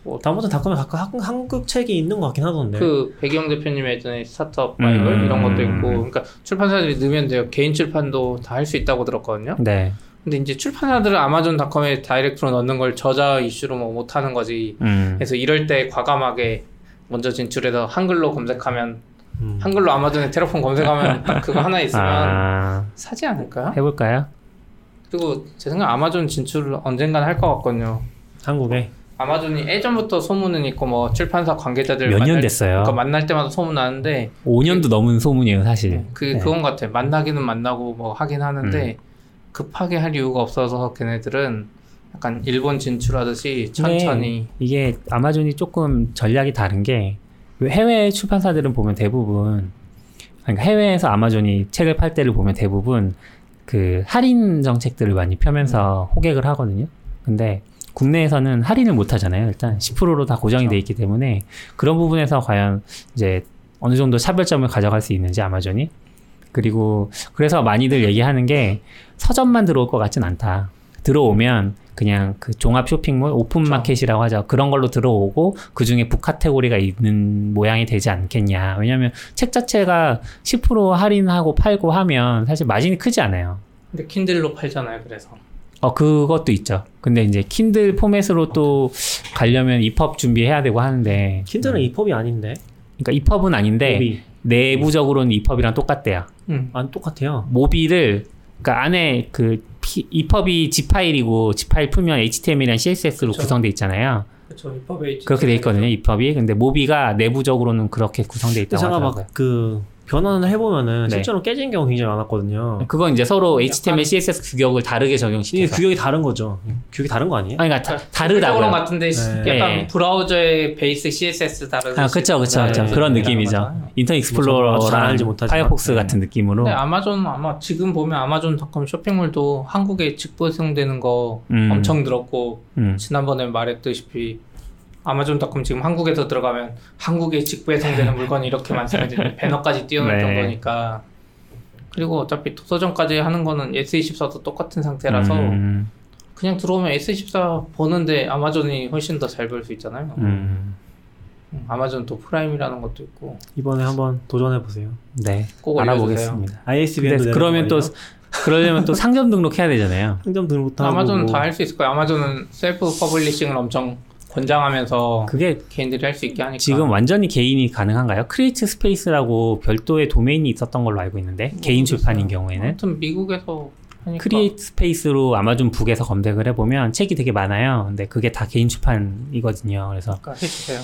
뭐 아마존 닷컴에 가끔 한국, 한국 책이 있는 것 같긴 하던데. 그 배기홍 대표님의 예전에 스타트업 바이블 음. 이런 것도 있고, 그러니까 출판사들이 넣으면 돼요. 개인 출판도 다 할 수 있다고 들었거든요. 네. 근데 이제 출판사들은 아마존닷컴에 direct로 넣는 걸 저자 이슈로 뭐 못하는 거지. 음. 그래서 이럴 때 과감하게 먼저 진출해서 한글로 검색하면 음. 한글로 아마존에 테라폼 검색하면 *laughs* 그거 하나 있으면 아... 사지 않을까요? 해볼까요? 그리고 제 생각 아마존 진출을 언젠간 할 것 같거든요. 한국에? 아마존이 예전부터 소문은 있고 뭐 출판사 관계자들 몇 년 됐어요. 그러니까 만날 때마다 소문 나는데 5년도 그, 넘은 소문이에요 사실. 그 네. 그건 같아. 만나기는 만나고 뭐 하긴 하는데 음. 급하게 할 이유가 없어서 걔네들은 약간 일본 진출하듯이 천천히 이게 아마존이 조금 전략이 다른 게 해외 출판사들은 보면 대부분 그러니까 해외에서 아마존이 책을 팔 때를 보면 대부분 그 할인 정책들을 많이 펴면서 음. 호객을 하거든요. 근데 국내에서는 할인을 못 하잖아요. 일단 10%로 다 고정이 그렇죠. 돼 있기 때문에 그런 부분에서 과연 이제 어느 정도 차별점을 가져갈 수 있는지 아마존이 그리고 그래서 많이들 얘기하는 게 서점만 들어올 것 같진 않다. 들어오면 그냥 그 종합 쇼핑몰 오픈 마켓이라고 하죠. 그런 걸로 들어오고 그 중에 book 카테고리가 있는 모양이 되지 않겠냐. 왜냐하면 책 자체가 10% 할인하고 팔고 하면 사실 마진이 크지 않아요. 근데 킨들로 팔잖아요. 그래서. 어 그것도 있죠. 근데 이제 킨들 포맷으로 또 가려면 EPUB 준비해야 되고 하는데 킨들은 EPUB이 아닌데. 그러니까 EPUB은 아닌데 MOBI. 내부적으로는 EPUB이랑 똑같대요. 음. 안 똑같아요. MOBI를 그러니까 안에 그 이펍이 G 파일이고 G 파일 풀면 HTML이랑 CSS로 그쵸. 구성돼 있잖아요. 그렇죠. 이펍이 그렇게 돼 있거든요. 이펍이. 근데 모비가 내부적으로는 그렇게 구성돼 있다고 하더라고요. 그 변환을 해보면은 네. 실제로 깨진 경우 굉장히 많았거든요. 그건 이제 서로 HTML, CSS 규격을 다르게 적용시켜서 규격이 다른 거죠. 규격이 다른 거 아니에요? 아니, 그러니까 다, 다르다고요. 같은데 네. 약간 네. 브라우저의 베이스 CSS 다르. 아, 그렇죠, 그렇죠, 그렇죠. 그런 느낌이죠. 인터넷 익스플로러랑 파이어폭스 같은 느낌으로. 근데 아마존 아마 지금 보면 아마존닷컴 쇼핑몰도 한국에 직배송되는 거 음. 엄청 들었고 음. 지난번에 말했듯이 아마존닷컴 지금 한국에서 들어가면 한국에 직배송되는 *laughs* 물건이 이렇게 많습니다. 배너까지 띄워놓을 *laughs* 네. 정도니까. 그리고 어차피 도서정가제 하는 거는 YES24도 똑같은 상태라서 음. 그냥 들어오면 YES24보다는 아마존이 훨씬 더잘볼수 있잖아요. 음. 음. 아마존 또 프라임이라는 것도 있고 이번에 한번 도전해 보세요. 네, 꼭 알아보겠습니다. ISBN 그러면 또 그러려면 또 상점 등록해야 되잖아요. 상점 등록도 아마존 다 할 수 있을 거예요. 아마존은 self publishing을 엄청 권장하면서 그게 개인들이 할 수 있게 하니까 지금 완전히 개인이 가능한가요? CreateSpace라고 별도의 도메인이 있었던 걸로 알고 있는데 뭐 개인 출판인 경우에는 아무튼 미국에서 하니까. CreateSpace로 아마존 book에서 검색을 해보면 책이 되게 많아요. 근데 그게 다 개인 출판이거든요. 그래서 그러니까 해주세요.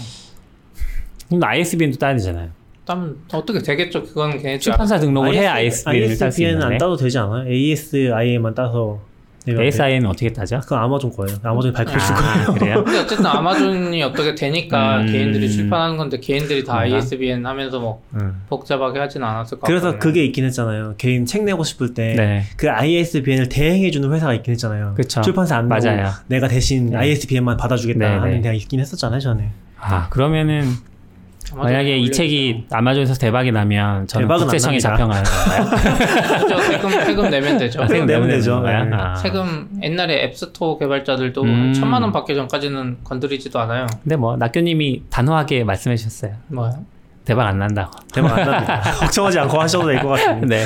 근데 ISBN도 따야 되잖아요. 따면 어떻게 되겠죠? 그건 걔네 출판사 등록을 해야 ISBN을 딸수 있는데 안 따도 되지 않아요? ASIA만 따서 ASI는 어떻게 따죠? 그건 아마존 거예요. 아마존이 발표해 줄 아, 거예요. 그래요? *laughs* 근데 어쨌든 아마존이 어떻게 되니까 음... 개인들이 출판하는 건데 개인들이 다 뭔가? ISBN 하면서 뭐 음. 복잡하게 하진 않았을 것 그래서 같거든요. 그게 있긴 했잖아요. 개인 책 내고 싶을 때그 네. 그 ISBN을 대행해주는 회사가 있긴 했잖아요. 그쵸. 출판사 안 맞아요. 내가 대신 네. ISBN만 받아주겠다 네, 하는 네. 데가 있긴 했었잖아요, 전에. 아 그러면은 만약에 이 책이 아마존에서 대박이 나면 저는 국세청에 잡혀가는? 그렇죠. 세금, 세금 내면 되죠. 세금 내면 되죠. 네. 아. 세금 옛날에 앱스토어 개발자들도 음. 천만 원 받기 전까지는 건드리지도 않아요. 근데 뭐 낙교님이 단호하게 말씀해 주셨어요. 뭐요? 대박 안 난다고. 대박 안 납니다. *laughs* 걱정하지 않고 하셔도 될 것 같습니다. 네.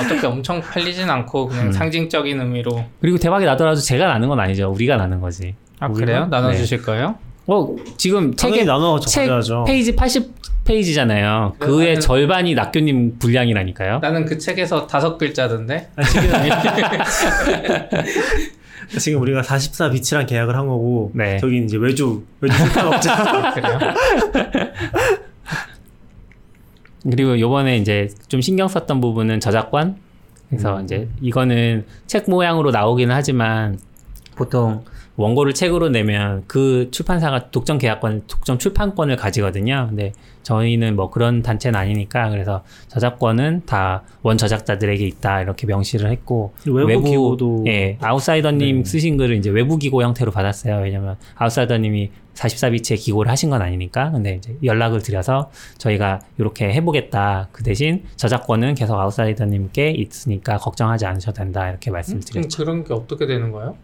어떻게 엄청 팔리진 않고 그냥 음. 상징적인 의미로. 그리고 대박이 나더라도 제가 나는 건 아니죠. 우리가 나는 거지. 아 그래요? 나눠주실 네. 거예요? 어 지금 책에 나눠 책 페이지 80 페이지잖아요. 그의 나는, 절반이 낙교님 분량이라니까요. 나는 그 책에서 다섯 글자던데. 아, 지금 *laughs* 우리가 44 비치랑 계약을 한 거고 네. 저기 이제 외주 외주 *laughs* 출판업자 그래요? *laughs* 그리고 요번에 이제 좀 신경 썼던 부분은 저작권. 그래서 음. 이제 이거는 책 모양으로 나오기는 하지만 보통 원고를 책으로 내면 그 출판사가 독점 계약권, 독점 출판권을 가지거든요. 근데 저희는 뭐 그런 단체는 아니니까 그래서 저작권은 다 원 저작자들에게 있다 이렇게 명시를 했고 외부, 기고도 예 아웃사이더님 네. 쓰신 글을 이제 외부 기고 형태로 받았어요. 왜냐면 아웃사이더님이 44비치에 기고를 하신 건 아니니까 근데 이제 연락을 드려서 저희가 이렇게 해보겠다. 그 대신 저작권은 계속 아웃사이더님께 있으니까 걱정하지 않으셔도 된다 이렇게 말씀드렸죠. 음, 그런 게 어떻게 되는 거예요?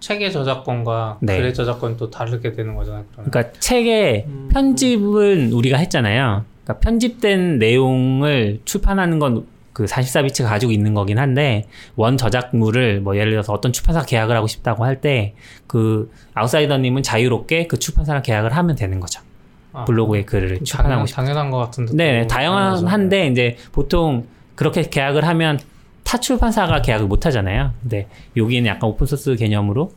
책의 저작권과 네. 글의 저작권 또 다르게 되는 거잖아요. 그러면. 그러니까 책의 음. 편집은 우리가 했잖아요. 그러니까 편집된 내용을 출판하는 건 그 44비치가 가지고 있는 거긴 한데 원 저작물을 뭐 예를 들어서 어떤 출판사 계약을 하고 싶다고 할 때 그 아웃사이더님은 자유롭게 그 출판사랑 계약을 하면 되는 거죠. 아, 블로그에 글을 출판하고 싶 당연한 것 같은데. 네, 다양한데 이제 보통 그렇게 계약을 하면 타 출판사가 계약을 못 하잖아요. 근데 여기는 약간 오픈소스 개념으로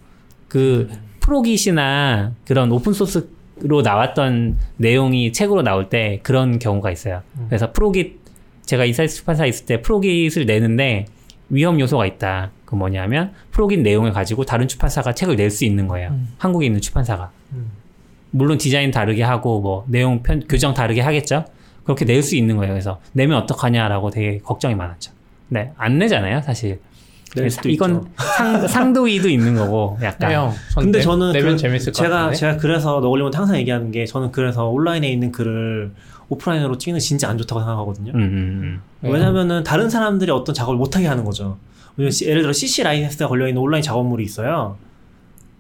그 Pro Git이나 그런 오픈소스로 나왔던 내용이 책으로 나올 때 그런 경우가 있어요. 음. 그래서 Pro Git 제가 인사이트 출판사에 있을 때 Pro Git을 내는데 위험 요소가 있다. 그 뭐냐면 Pro Git 내용을 가지고 다른 출판사가 책을 낼 수 있는 거예요. 음. 한국에 있는 출판사가. 음. 물론 디자인 다르게 하고 뭐 내용 편 교정 다르게 하겠죠. 그렇게 낼 수 있는 거예요. 그래서 내면 어떡하냐라고 되게 걱정이 많았죠. 네, 안 내잖아요, 사실. 이건 상, 상도이도 있는 거고 약간. 네, 형, 근데 저는 내면 그, 재밌을 제가 같은데? 제가 그래서 너울리면 항상 얘기하는 게 저는 그래서 온라인에 있는 글을 오프라인으로 찍는 진짜 안 좋다고 생각하거든요. 음, 음, 음. 왜냐면은 다른 사람들이 어떤 작업을 못 하게 하는 거죠. 예를 들어 CC 라이센스가 걸려 있는 온라인 작업물이 있어요.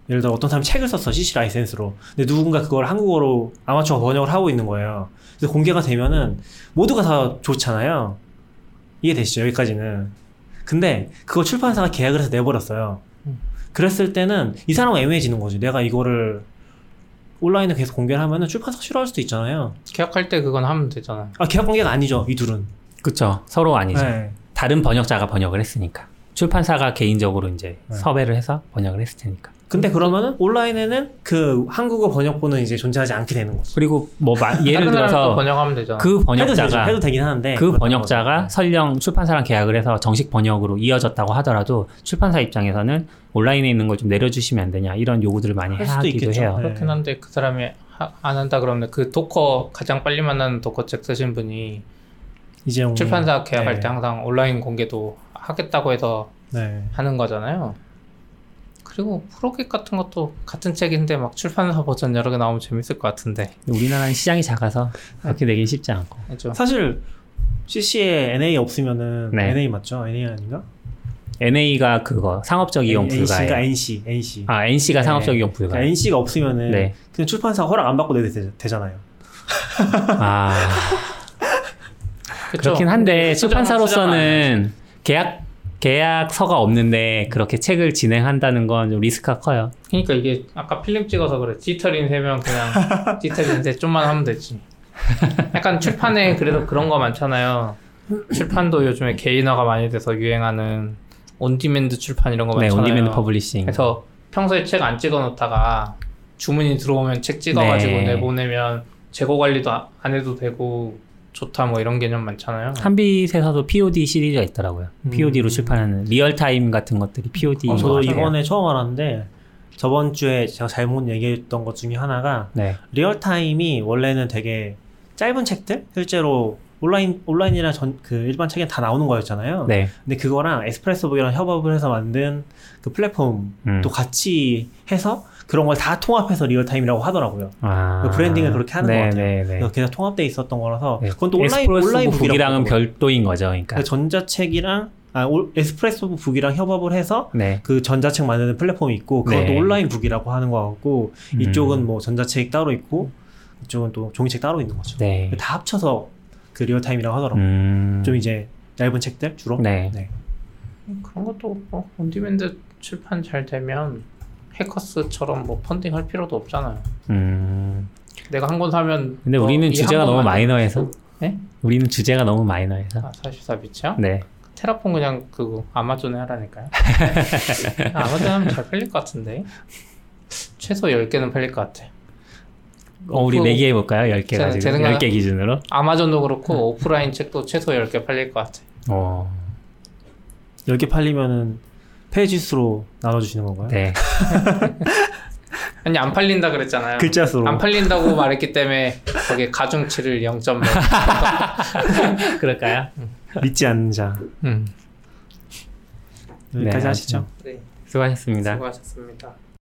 예를 들어 어떤 사람이 책을 썼어 CC 라이센스로. 근데 누군가 그걸 한국어로 아마추어 번역을 하고 있는 거예요. 그래서 공개가 되면은 모두가 다 좋잖아요. 이해되시죠? 여기까지는. 근데 그거 출판사가 계약을 해서 내버렸어요. 그랬을 때는 이 사람은 애매해지는 거지. 내가 이거를 온라인에 계속 공개를 하면은 출판사가 싫어할 수도 있잖아요. 계약할 때 그건 하면 되잖아요. 아, 계약 관계가 아니죠. 이 둘은. 그쵸. 서로 아니죠. 네. 다른 번역자가 번역을 했으니까. 출판사가 개인적으로 이제 네. 섭외를 해서 번역을 했을 테니까. 근데 그러면은 온라인에는 그 한국어 번역본은 이제 존재하지 않게 되는 거죠. 그리고 뭐 예를 들어서 번역하면 되잖아. 그 번역자가 해도, 해도, 되긴 하는데 그 번역자가 설령 출판사랑 계약을 해서 정식 번역으로 이어졌다고 하더라도 출판사 입장에서는 온라인에 있는 걸 좀 내려주시면 안 되냐 이런 요구들을 많이 하기도 있겠죠. 해요. 네. 그렇긴 한데 그 사람이 하, 안 한다 그러면 그 Docker 가장 빨리 만나는 Docker 책 쓰신 분이 이제 출판사 계약할 네. 때 항상 온라인 공개도 하겠다고 해서 네. 하는 거잖아요. 그리고 Pro Git 같은 것도 같은 책인데 막 출판사 버전 여러 개 나오면 재밌을 것 같은데. 우리나라는 시장이 작아서 그렇게 내긴 쉽지 않고. 그렇죠. 사실 CC에 NA 없으면은 네. NA 맞죠? NA 아닌가? NA가 그거 상업적 이용 불가에. NC가 NC, NC. 아 NC가 네. 상업적 이용 불가. 그러니까 NC가 없으면은 네. 그냥 출판사 허락 안 받고 내도 되, 잖아요 아 *laughs* 그렇긴 한데 출판사로서는 계약 계약서가 없는데 그렇게 책을 진행한다는 건 좀 리스크가 커요. 그러니까 이게 아까 필름 찍어서 그래. 디지털 인쇄면 그냥 디지털 *laughs* 인쇄 좀만 하면 되지. 약간 출판에 그래도 그런 거 많잖아요. 출판도 요즘에 개인화가 많이 돼서 유행하는 on-demand 출판 이런 거 네, 많잖아요. 네, on-demand publishing. 그래서 평소에 책 안 찍어 놓다가 주문이 들어오면 책 찍어가지고 네. 내보내면 재고 관리도 안 해도 되고 좋다 뭐 이런 개념 많잖아요. 한빛에서도 POD 시리즈가 있더라고요. 음. POD로 출판하는 리얼타임 같은 것들이 POD. 어, 저 이번에 처음 알았는데 저번 주에 제가 잘못 얘기했던 것 중에 하나가 네. 리얼타임이 원래는 되게 짧은 책들 실제로 온라인 온라인이나 전 그 일반 책에 다 나오는 거였잖아요. 네. 근데 그거랑 에스프레소북이랑 협업을 해서 만든 그 플랫폼도 음. 같이 해서 그런 걸 다 통합해서 리얼타임이라고 하더라고요. 아~ 그 branding을 그렇게 하는 네, 것 같아요. 네, 네. 그래서 통합돼 있었던 거라서 네. 그건 또 온라인 온라인 book이랑은 별도인 거죠. 그러니까 그 전자책이랑 아, 에스프레소 북이랑 협업을 해서 네. 그 전자책 만드는 플랫폼이 있고 그것도 네. 온라인 book이라고 하는 거 같고 음. 이쪽은 뭐 전자책 따로 있고 이쪽은 또 종이책 따로 있는 거죠. 네. 다 합쳐서 그 리얼타임이라고 하더라고요. 음... 좀 이제 얇은 책들 주로. 네. 네. 그런 것도 뭐 on-demand 출판 잘 되면 해커스처럼 뭐 펀딩 할 필요도 없잖아요. 음... 내가 한 권 사면. 근데 우리는 주제가 너무 마이너해서. 네? 우리는 주제가 너무 마이너해서. 아, 44비치요? 네. 테라폼 그냥 그 아마존에 하라니까요. *laughs* 아마존 하면 잘 팔릴 것 같은데. 최소 10개는 팔릴 것 같아. 어, 우리 내기해 볼까요? 10개 가지고. 제 10개 기준으로. 아마존도 그렇고 음. 오프라인 책도 최소 10개 팔릴 것 같아. 어. 10개 팔리면은 페이지 수로 나눠 주시는 건가요? 네. *laughs* 아니 안 팔린다 그랬잖아요. 글자 수로. 안 팔린다고 말했기 때문에 거기 가중치를 0.몇. *laughs* 그럴까요? 믿지 않는 자. 음. 여기까지 네, 하시죠. 네. 수고하셨습니다. 수고하셨습니다.